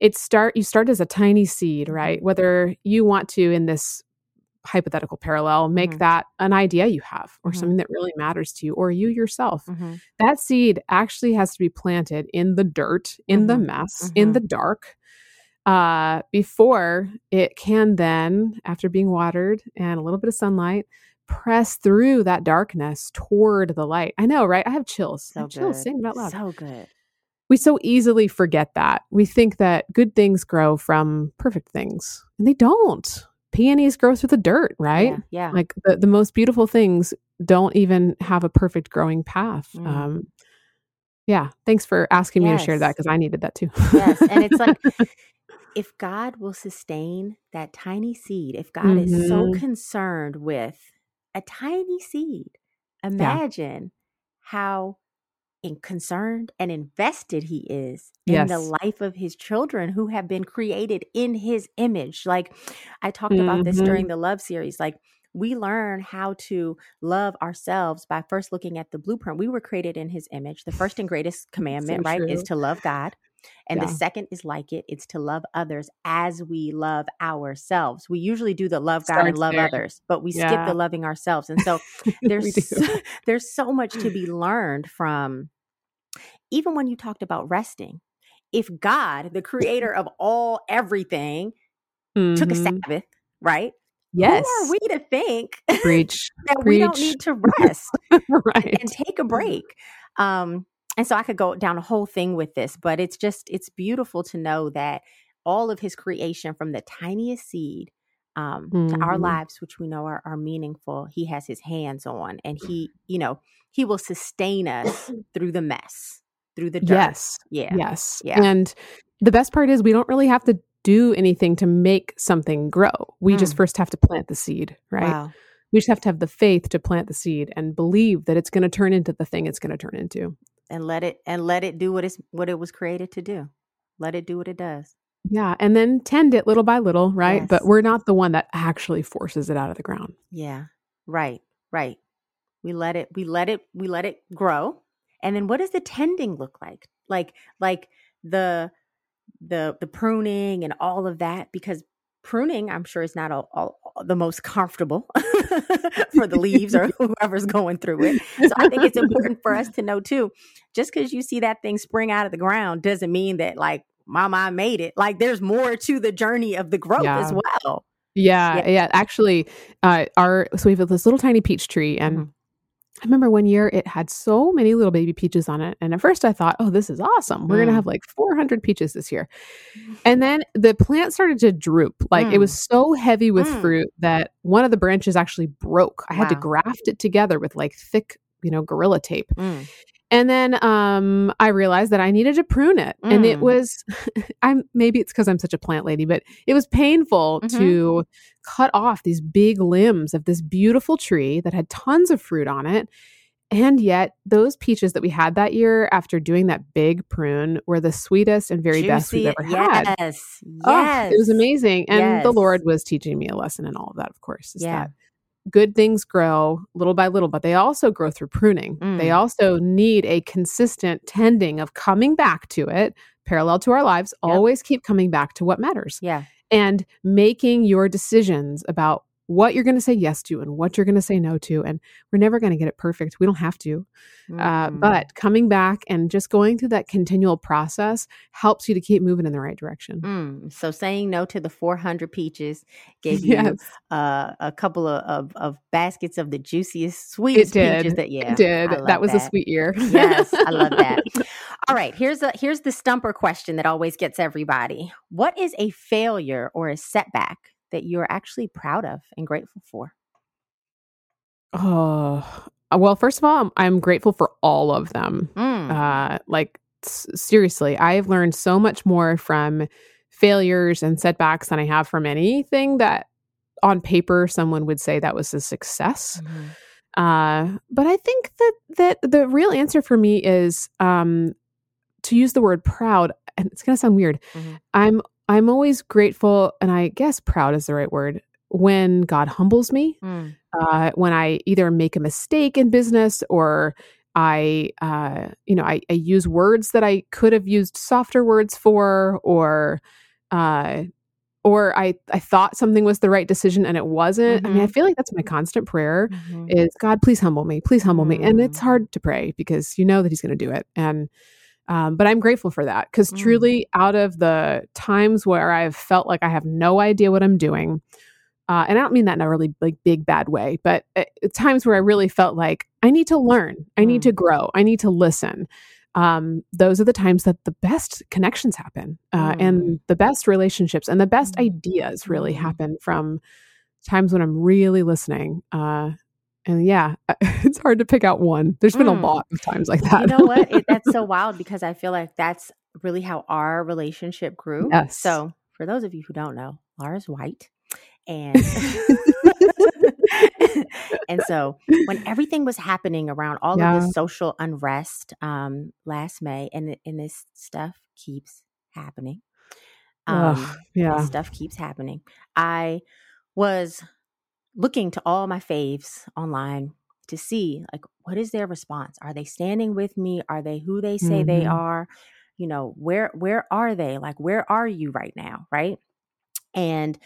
it start, you start as a tiny seed, right? mhm, Whether you want to in this hypothetical parallel make mhm, that an idea you have or mhm, something that really matters to you or you yourself. Mhm, that seed actually has to be planted in the dirt in the mhm, mess in mhm. the dark uh, before it can then after being watered and a little bit of sunlight press through that darkness toward the light. I know right? I have chills. I So have chills good. saying it out loud. So good. we so easily forget that. We think that good things grow from perfect things and they don't peonies grow through the dirt right Yeah. Yeah. like the, the most beautiful things don't even have a perfect growing path Mm. um yeah thanks for asking me to share that because i needed that too Yes. And it's like if God will sustain that tiny seed, if God is so Mhm. concerned with a tiny seed, yeah imagine how in concerned and invested he is in the life of his children who have been created in his image. Like I talked about this during mm-hmm. the love series. Like we learn how to love ourselves by first looking at the blueprint. We were created in his image. The first and greatest so commandment, right, is to love God. And the second is like it, it's to love others as we love ourselves. We usually do the love God and love there others, but we skip the loving ourselves. And so there's so, there's so much to be learned from even when you talked about resting. If God, the creator of all everything, took a hmm Sabbath, right? Yes. Who are we to think Preach. that Preach. we don't need to rest right. and take a break? Um, and so I could go down a whole thing with this, but it's just it's beautiful to know that all of his creation from the tiniest seed um, to our Mhm. lives, which we know are, are meaningful, he has his hands on, and he, you know, he will sustain us through the mess, through the dirt. Yes. Yeah. Yes. Yeah. And the best part is we don't really have to do anything to make something grow. We just Mm. first have to plant the seed, right? Wow. We just have to have the faith to plant the seed and believe that it's going to turn into the thing it's going to turn into. And let it and let it do what it's what it was created to do. Let it do what it does. Yeah. And then tend it little by little, right? But we're not the one that actually forces it out of the ground. Yeah. Right. Right. We let it we let it we let it grow. And then what does the tending look like? Like like the the the pruning and all of that because pruning I'm sure is not all, all, all the most comfortable for the leaves or whoever's going through it. So I think it's important for us to know too. Just because you see that thing spring out of the ground doesn't mean that like mama I made it. Like there's more to the journey of the growth Yeah. as well. Yeah, Yeah. yeah. Actually, uh, our so we have this little tiny peach tree, and Mhm. I remember one year it had so many little baby peaches on it, and at first I thought, "Oh, this is awesome! We're gonna Mm. have like 400 peaches this year." And then the plant started to droop. Like it Mm. was so heavy with Mm. fruit that one of the branches actually broke. I had to graft it together with like thick, you know, gorilla tape. Mm. And then um, I realized that I needed to prune it, and it Mm. was, I'm maybe it's because I'm such a plant lady, but it was painful Mhm. to cut off these big limbs of this beautiful tree that had tons of fruit on it. And yet, those peaches that we had that year after doing that big prune were the sweetest and very best we've Juicy- ever had. Yes. Oh, Yes. it was amazing. And the Lord was teaching me a lesson in all of that, of course, is Yeah. that good things grow little by little, but they also grow through pruning. They Mm. also need a consistent tending of coming back to it, parallel to our lives. Yep. Always keep coming back to what matters Yeah. and making your decisions about what you're going to say yes to and what you're going to say no to. And we're never going to get it perfect. We don't have to. Uh, Mm. but coming back and just going through that continual process helps you to keep moving in the right direction. Mm. So saying no to the 400 peaches gave you uh, a couple of, of, of baskets of the juiciest, sweetest peaches that yeah. It did. That was a sweet year. yes, I love that. All right, here's a here's the stumper question that always gets everybody. What is a failure or a setback that you're actually proud of and grateful for? Oh, well, first of all, I'm, I'm grateful for all of them. Mm. Uh, like, s- seriously, I have learned so much more from failures and setbacks than I have from anything that on paper someone would say that was a success. Mhm. Uh, but I think that that the real answer for me is um, to use the word proud. And it's going to sound weird. Mhm. I'm I'm always grateful, and I guess proud is the right word when God humbles me. Mm. Uh, when I either make a mistake in business or I, uh, you know, I, I use words that I could have used softer words for, or, uh, or I, I thought something was the right decision and it wasn't. I mean, I Mhm. feel like that's my constant prayer Mhm. is God, please humble me, please humble me. And it's Mm. hard to pray because you know that He's going to do it. And, um, but I'm grateful for that because Mm. truly, out of the times where I've felt like I have no idea what I'm doing, uh, and I don't mean that in a really like big bad way, but at, at times where I really felt like I need to learn, I need Mm. to grow, I need to listen. Um, those are the times that the best connections happen, uh, Mm. and the best relationships and the best Mm. ideas really Mm. happen from times when I'm really listening. Uh, and yeah, it's hard to pick out one. There's been a Mm. lot of times like that. You know what? It, that's so wild because I feel like that's really how our relationship grew. Yes. So, for those of you who don't know, Lara's white. And and so when everything was happening around all Yeah. of this social unrest um last May and and this stuff keeps happening. Um Ugh, yeah. this stuff keeps happening. I was looking to all my faves online to see like what is their response? Are they standing with me? Are they who they say they Mhm. are? You know, where where are they? Like where are you right now, right? And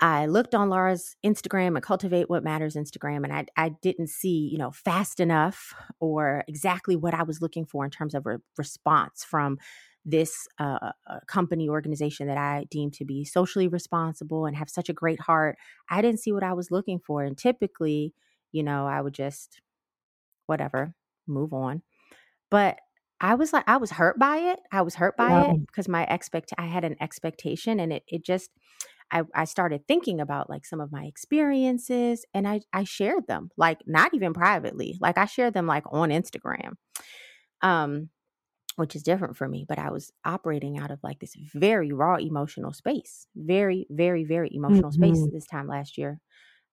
I looked on Lara's Instagram and Cultivate What Matters Instagram, and I, I didn't see, you know, fast enough or exactly what I was looking for in terms of a response from this uh, company organization that I deem to be socially responsible and have such a great heart. I didn't see what I was looking for. And typically, you know, I would just, whatever, move on. But I was like, I was hurt by it. I was hurt by yeah. it because my expect, I had an expectation and it, it just, I, I started thinking about like some of my experiences and I, I shared them like not even privately like I shared them like on Instagram um which is different for me but I was operating out of like this very raw emotional space very very very emotional mm-hmm. space this time last year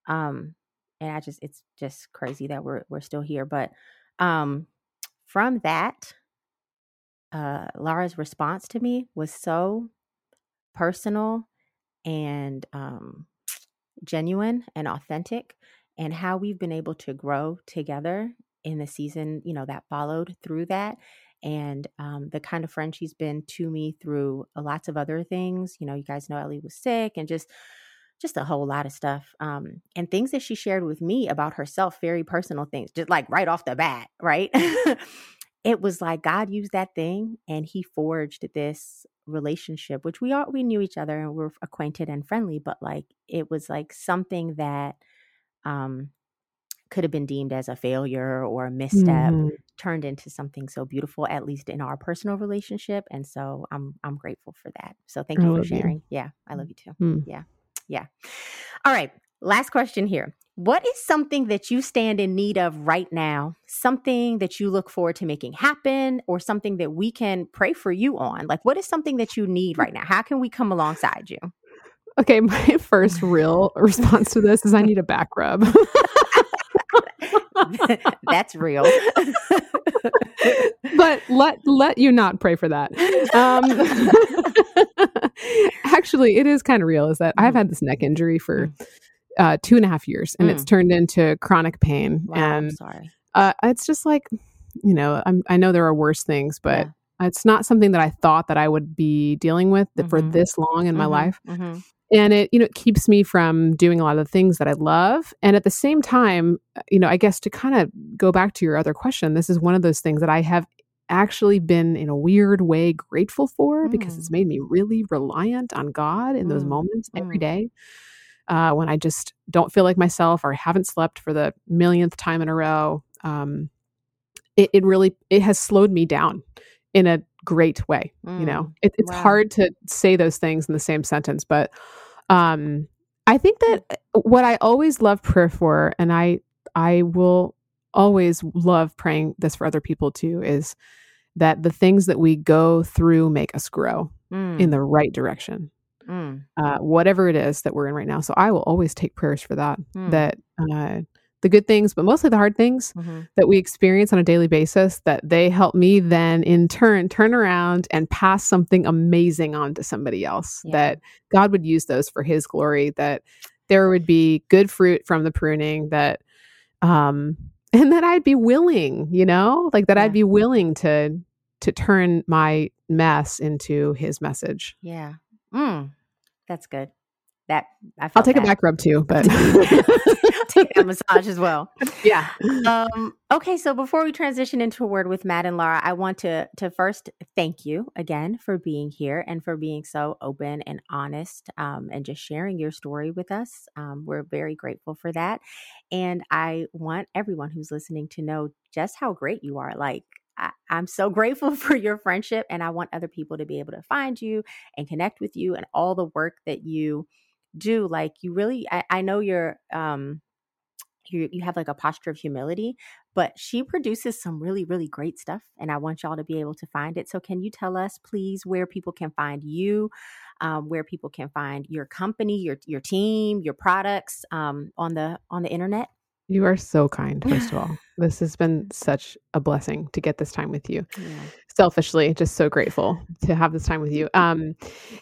um and I just it's just crazy that we're we're still here but um from that uh Lara's response to me was so personal and um, genuine and authentic, and how we've been able to grow together in the season, you know, that followed through that. And um, the kind of friend she's been to me through lots of other things. You know, you guys know Ellie was sick and just just a whole lot of stuff um, and things that she shared with me about herself very personal things just like right off the bat right it was like god used that thing and he forged this relationship which we all we knew each other and we are acquainted and friendly but like it was like something that um could have been deemed as a failure or a misstep mm-hmm. turned into something so beautiful at least in our personal relationship and so i'm i'm grateful for that so thank you I for sharing you. yeah i love you too mm. yeah yeah all right last question here what is something that you stand in need of right now? Something that you look forward to making happen, or something that we can pray for you on? Like, what is something that you need right now? How can we come alongside you? Okay, my first real response to this is I need a back rub. That's real. but let let you not pray for that. Um, actually, it is kind of real. Is that I've mm-hmm. had this neck injury for mm uh, two and a half years, and mm. it's turned into chronic pain. Wow, and sorry, uh, it's just like you know, I'm, i know there are worse things, but yeah. it's not something that I thought that I would be dealing with mm-hmm. for this long in mm-hmm. my life. Mm-hmm. And it, you know, it keeps me from doing a lot of the things that I love. And at the same time, uh, you know, I guess to kind of go back to your other question, this is one of those things that I have actually been in a weird way grateful for mm. because it's mm. made me really reliant on God in mm. those moments mm. every day uh, when I just don't feel like myself or haven't slept for the millionth time in a row. Um, it, it, really it has slowed me down in a great way. Mm, you know, mm, it, it's wow. hard to say those things in the same sentence, but um, I think that uh, what I always love prayer for, and I I will always love praying this for other people too, is that the things that we go through make us grow mm. in the right direction mm. uh, whatever it is that we're in right now. So I will always take prayers for that. Mm. That uh, the good things, but mostly the hard things mm-hmm. that we experience on a daily basis, that they help me then in turn turn around and pass something amazing on to somebody else. Yeah. That God would use those for His glory. That there would be good fruit from the pruning. That um, and that I'd be willing, you know, like that yeah. I'd be willing to to turn my mess into his message. Yeah. Mm, that's good. That I will take that. a back rub too, but take a massage as well. Yeah. Um, okay, so before we transition into a word with Matt and Laura, I want to to first thank you again for being here and for being so open and honest um, and just sharing your story with us. Um, we're very grateful for that, and I want everyone who's listening to know just how great you are. Like I, am so grateful for your friendship, and I want other people to be able to find you and connect with you and all the work that you do. Like you really, I, I know you're, um, you you have like a posture of humility, but she produces some really really great stuff, and I want y'all to be able to find it. So, can you tell us, please, where people can find you? Um, where people can find your company, your your team, your products um, on the on the internet. You are so kind, first of all. This has been such a blessing to get this time with you. Yeah. Selfishly, just so grateful to have this time with you. Um,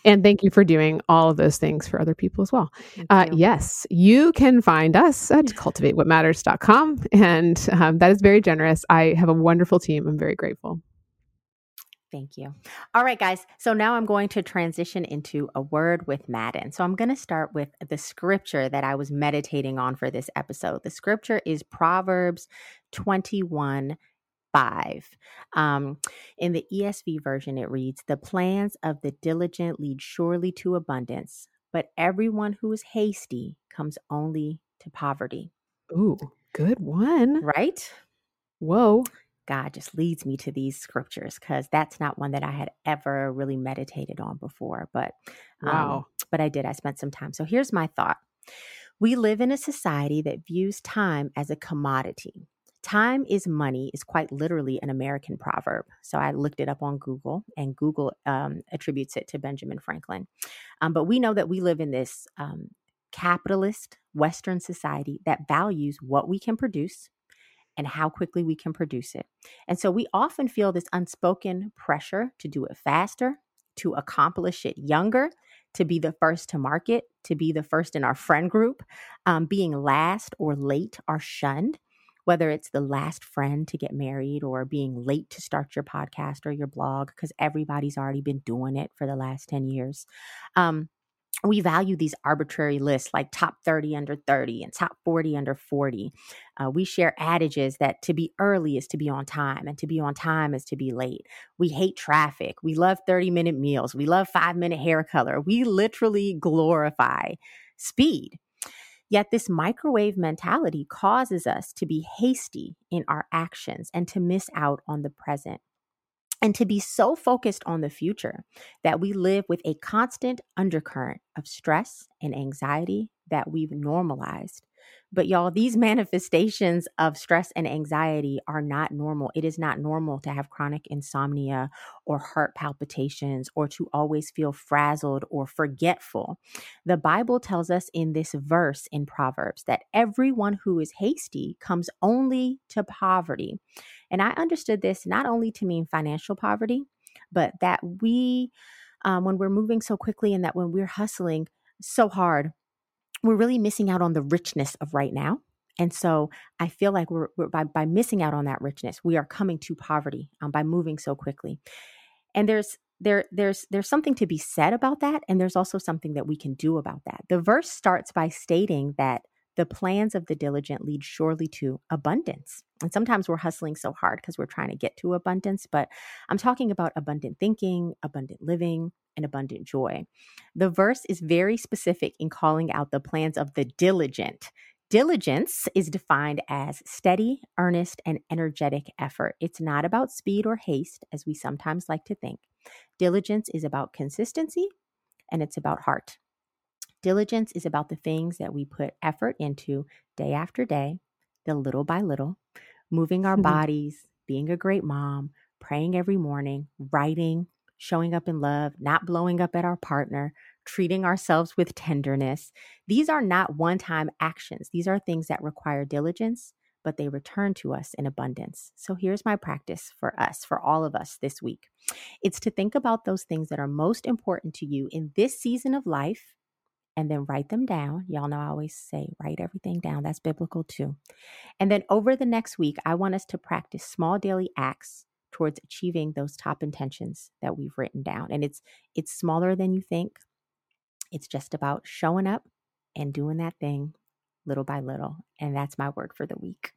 and thank you for doing all of those things for other people as well. Uh, yes, you can find us at cultivatewhatmatters.com. And um, that is very generous. I have a wonderful team. I'm very grateful. Thank you. All right, guys. So now I'm going to transition into a word with Maaden. So I'm going to start with the scripture that I was meditating on for this episode. The scripture is Proverbs 21 5. Um, in the ESV version, it reads The plans of the diligent lead surely to abundance, but everyone who is hasty comes only to poverty. Ooh, good one. Right? Whoa. God just leads me to these scriptures because that's not one that I had ever really meditated on before. But um, wow. but I did. I spent some time. So here's my thought. We live in a society that views time as a commodity. Time is money is quite literally an American proverb. So I looked it up on Google, and Google um, attributes it to Benjamin Franklin. Um, but we know that we live in this um, capitalist Western society that values what we can produce and how quickly we can produce it. And so we often feel this unspoken pressure to do it faster, to accomplish it younger, to be the first to market, to be the first in our friend group. Um, being last or late are shunned, whether it's the last friend to get married or being late to start your podcast or your blog, because everybody's already been doing it for the last 10 years. Um, we value these arbitrary lists like top 30 under 30 and top 40 under 40. Uh, we share adages that to be early is to be on time and to be on time is to be late. We hate traffic. We love 30 minute meals. We love five minute hair color. We literally glorify speed. Yet, this microwave mentality causes us to be hasty in our actions and to miss out on the present and to be so focused on the future that we live with a constant undercurrent of stress and anxiety that we've normalized but y'all, these manifestations of stress and anxiety are not normal. It is not normal to have chronic insomnia or heart palpitations or to always feel frazzled or forgetful. The Bible tells us in this verse in Proverbs that everyone who is hasty comes only to poverty. And I understood this not only to mean financial poverty, but that we, um, when we're moving so quickly and that when we're hustling so hard, we're really missing out on the richness of right now. And so I feel like we're, we're by, by missing out on that richness, we are coming to poverty um, by moving so quickly. And there's there there's there's something to be said about that and there's also something that we can do about that. The verse starts by stating that the plans of the diligent lead surely to abundance. And sometimes we're hustling so hard because we're trying to get to abundance, but I'm talking about abundant thinking, abundant living, and abundant joy. The verse is very specific in calling out the plans of the diligent. Diligence is defined as steady, earnest, and energetic effort. It's not about speed or haste, as we sometimes like to think. Diligence is about consistency and it's about heart. Diligence is about the things that we put effort into day after day, the little by little, moving our bodies, being a great mom, praying every morning, writing, showing up in love, not blowing up at our partner, treating ourselves with tenderness. These are not one time actions. These are things that require diligence, but they return to us in abundance. So here's my practice for us, for all of us this week it's to think about those things that are most important to you in this season of life and then write them down. Y'all know I always say write everything down. That's biblical too. And then over the next week, I want us to practice small daily acts towards achieving those top intentions that we've written down. And it's it's smaller than you think. It's just about showing up and doing that thing little by little. And that's my word for the week.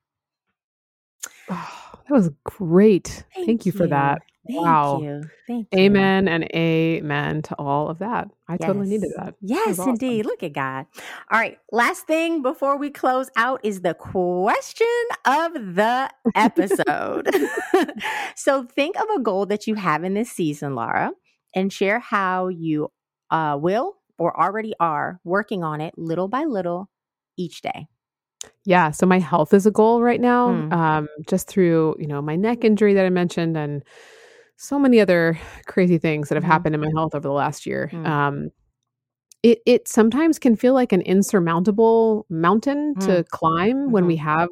Oh, that was great. Thank, Thank you, you, for that. Thank wow. You. Thank you. Amen and amen to all of that. I yes. totally needed that. Yes, that indeed. Look at God. All right. Last thing before we close out is the question of the episode. so think of a goal that you have in this season, Lara, and share how you uh, will or already are working on it little by little each day. Yeah. So my health is a goal right now, mm. um, just through, you know, my neck injury that I mentioned and so many other crazy things that have mm. happened in my health over the last year. Mm. Um, it, it sometimes can feel like an insurmountable mountain to mm. climb mm-hmm. when we mm-hmm. have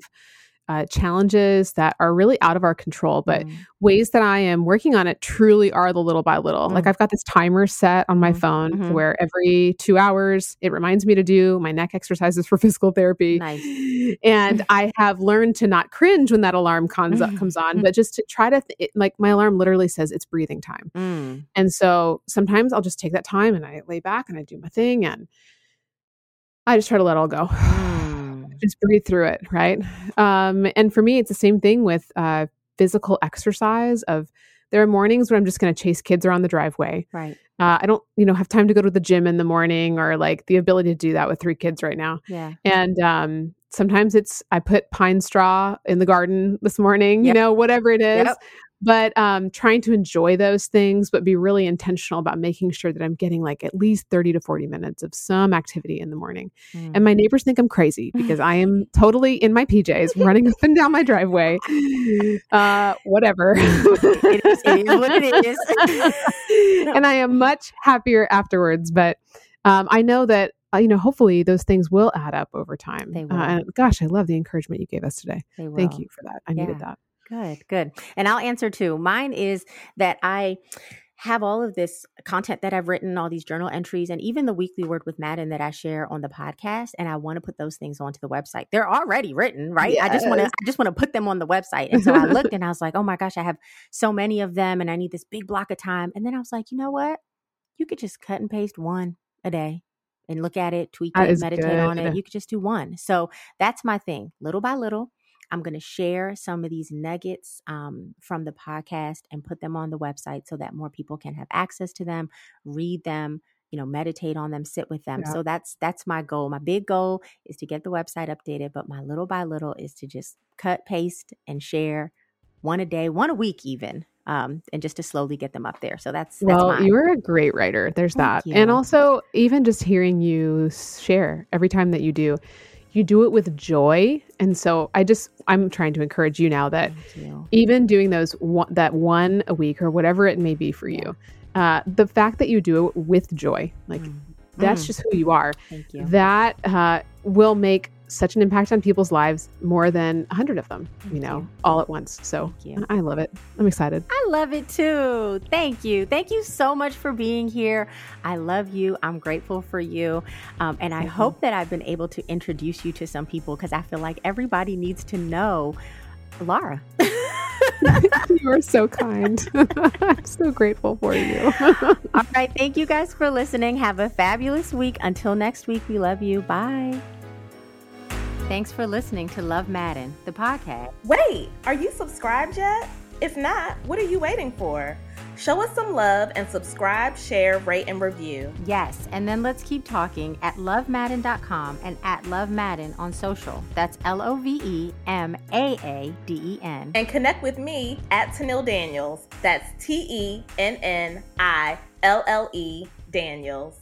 uh, challenges that are really out of our control, but mm. ways that I am working on it truly are the little by little. Mm. Like I've got this timer set on my mm. phone mm-hmm. where every two hours it reminds me to do my neck exercises for physical therapy. Nice. And I have learned to not cringe when that alarm comes up, comes on, but just to try to th- it, like my alarm literally says it's breathing time. Mm. And so sometimes I'll just take that time and I lay back and I do my thing and I just try to let all go. Just breathe through it, right? Um, and for me, it's the same thing with uh, physical exercise of there are mornings when I'm just going to chase kids around the driveway. Right. Uh, I don't, you know, have time to go to the gym in the morning or like the ability to do that with three kids right now. Yeah. And um, sometimes it's I put pine straw in the garden this morning, Yep. you know, whatever it is. Yep. But um, trying to enjoy those things, but be really intentional about making sure that I'm getting like at least 30 to 40 minutes of some activity in the morning. Mm. And my neighbors think I'm crazy because I am totally in my PJs running up and down my driveway. Uh, whatever. it is, it is what it is. and I am much happier afterwards. But um, I know that, uh, you know, hopefully those things will add up over time. They will. Uh, and gosh, I love the encouragement you gave us today. They Thank you for that. I needed that. Good, good. And I'll answer too. Mine is that I have all of this content that I've written, all these journal entries, and even the weekly word with Maaden that I share on the podcast. And I want to put those things onto the website. They're already written, right? I just want to, I just want to put them on the website. And so I looked and I was like, oh my gosh, I have so many of them, and I need this big block of time. And then I was like, you know what? You could just cut and paste one a day and look at it, tweak That it, meditate on it. You could just do one. So that's my thing, little by little. I'm going to share some of these nuggets um, from the podcast and put them on the website so that more people can have access to them, read them, you know, meditate on them, sit with them. Yeah. So that's that's my goal. My big goal is to get the website updated, but my little by little is to just cut, paste, and share one a day, one a week, even, um, and just to slowly get them up there. So that's that's Well, mine. you are a great writer. There's Thank that. And also, even just hearing you share every time that you do, you do it with joy. And so I just, I'm trying to encourage you now that you. even doing those one, that one a week or whatever it may be for Yeah. you, uh, the fact that you do it with joy, like Mm. that's Mm. just who you are, Thank you. that uh, will make such an impact on people's lives more than a hundred of them, you know, you. all at once. So I love it. I'm excited. I love it too. Thank you. Thank you so much for being here. I love you. I'm grateful for you. Um, and I you. hope that I've been able to introduce you to some people because I feel like everybody needs to know Lara. you are so kind. I'm so grateful for you. All right. Thank you guys for listening. Have a fabulous week. Until next week, we love you. Bye. Thanks for listening to Love Maaden, the podcast. Wait, are you subscribed yet? If not, what are you waiting for? Show us some love and subscribe, share, rate, and review. Yes, and then let's keep talking at lovemaaden.com and at Love Maaden on social. That's L O V E M A A D E N. And connect with me at Tennille Daniels. That's T E N N I L L E Daniels.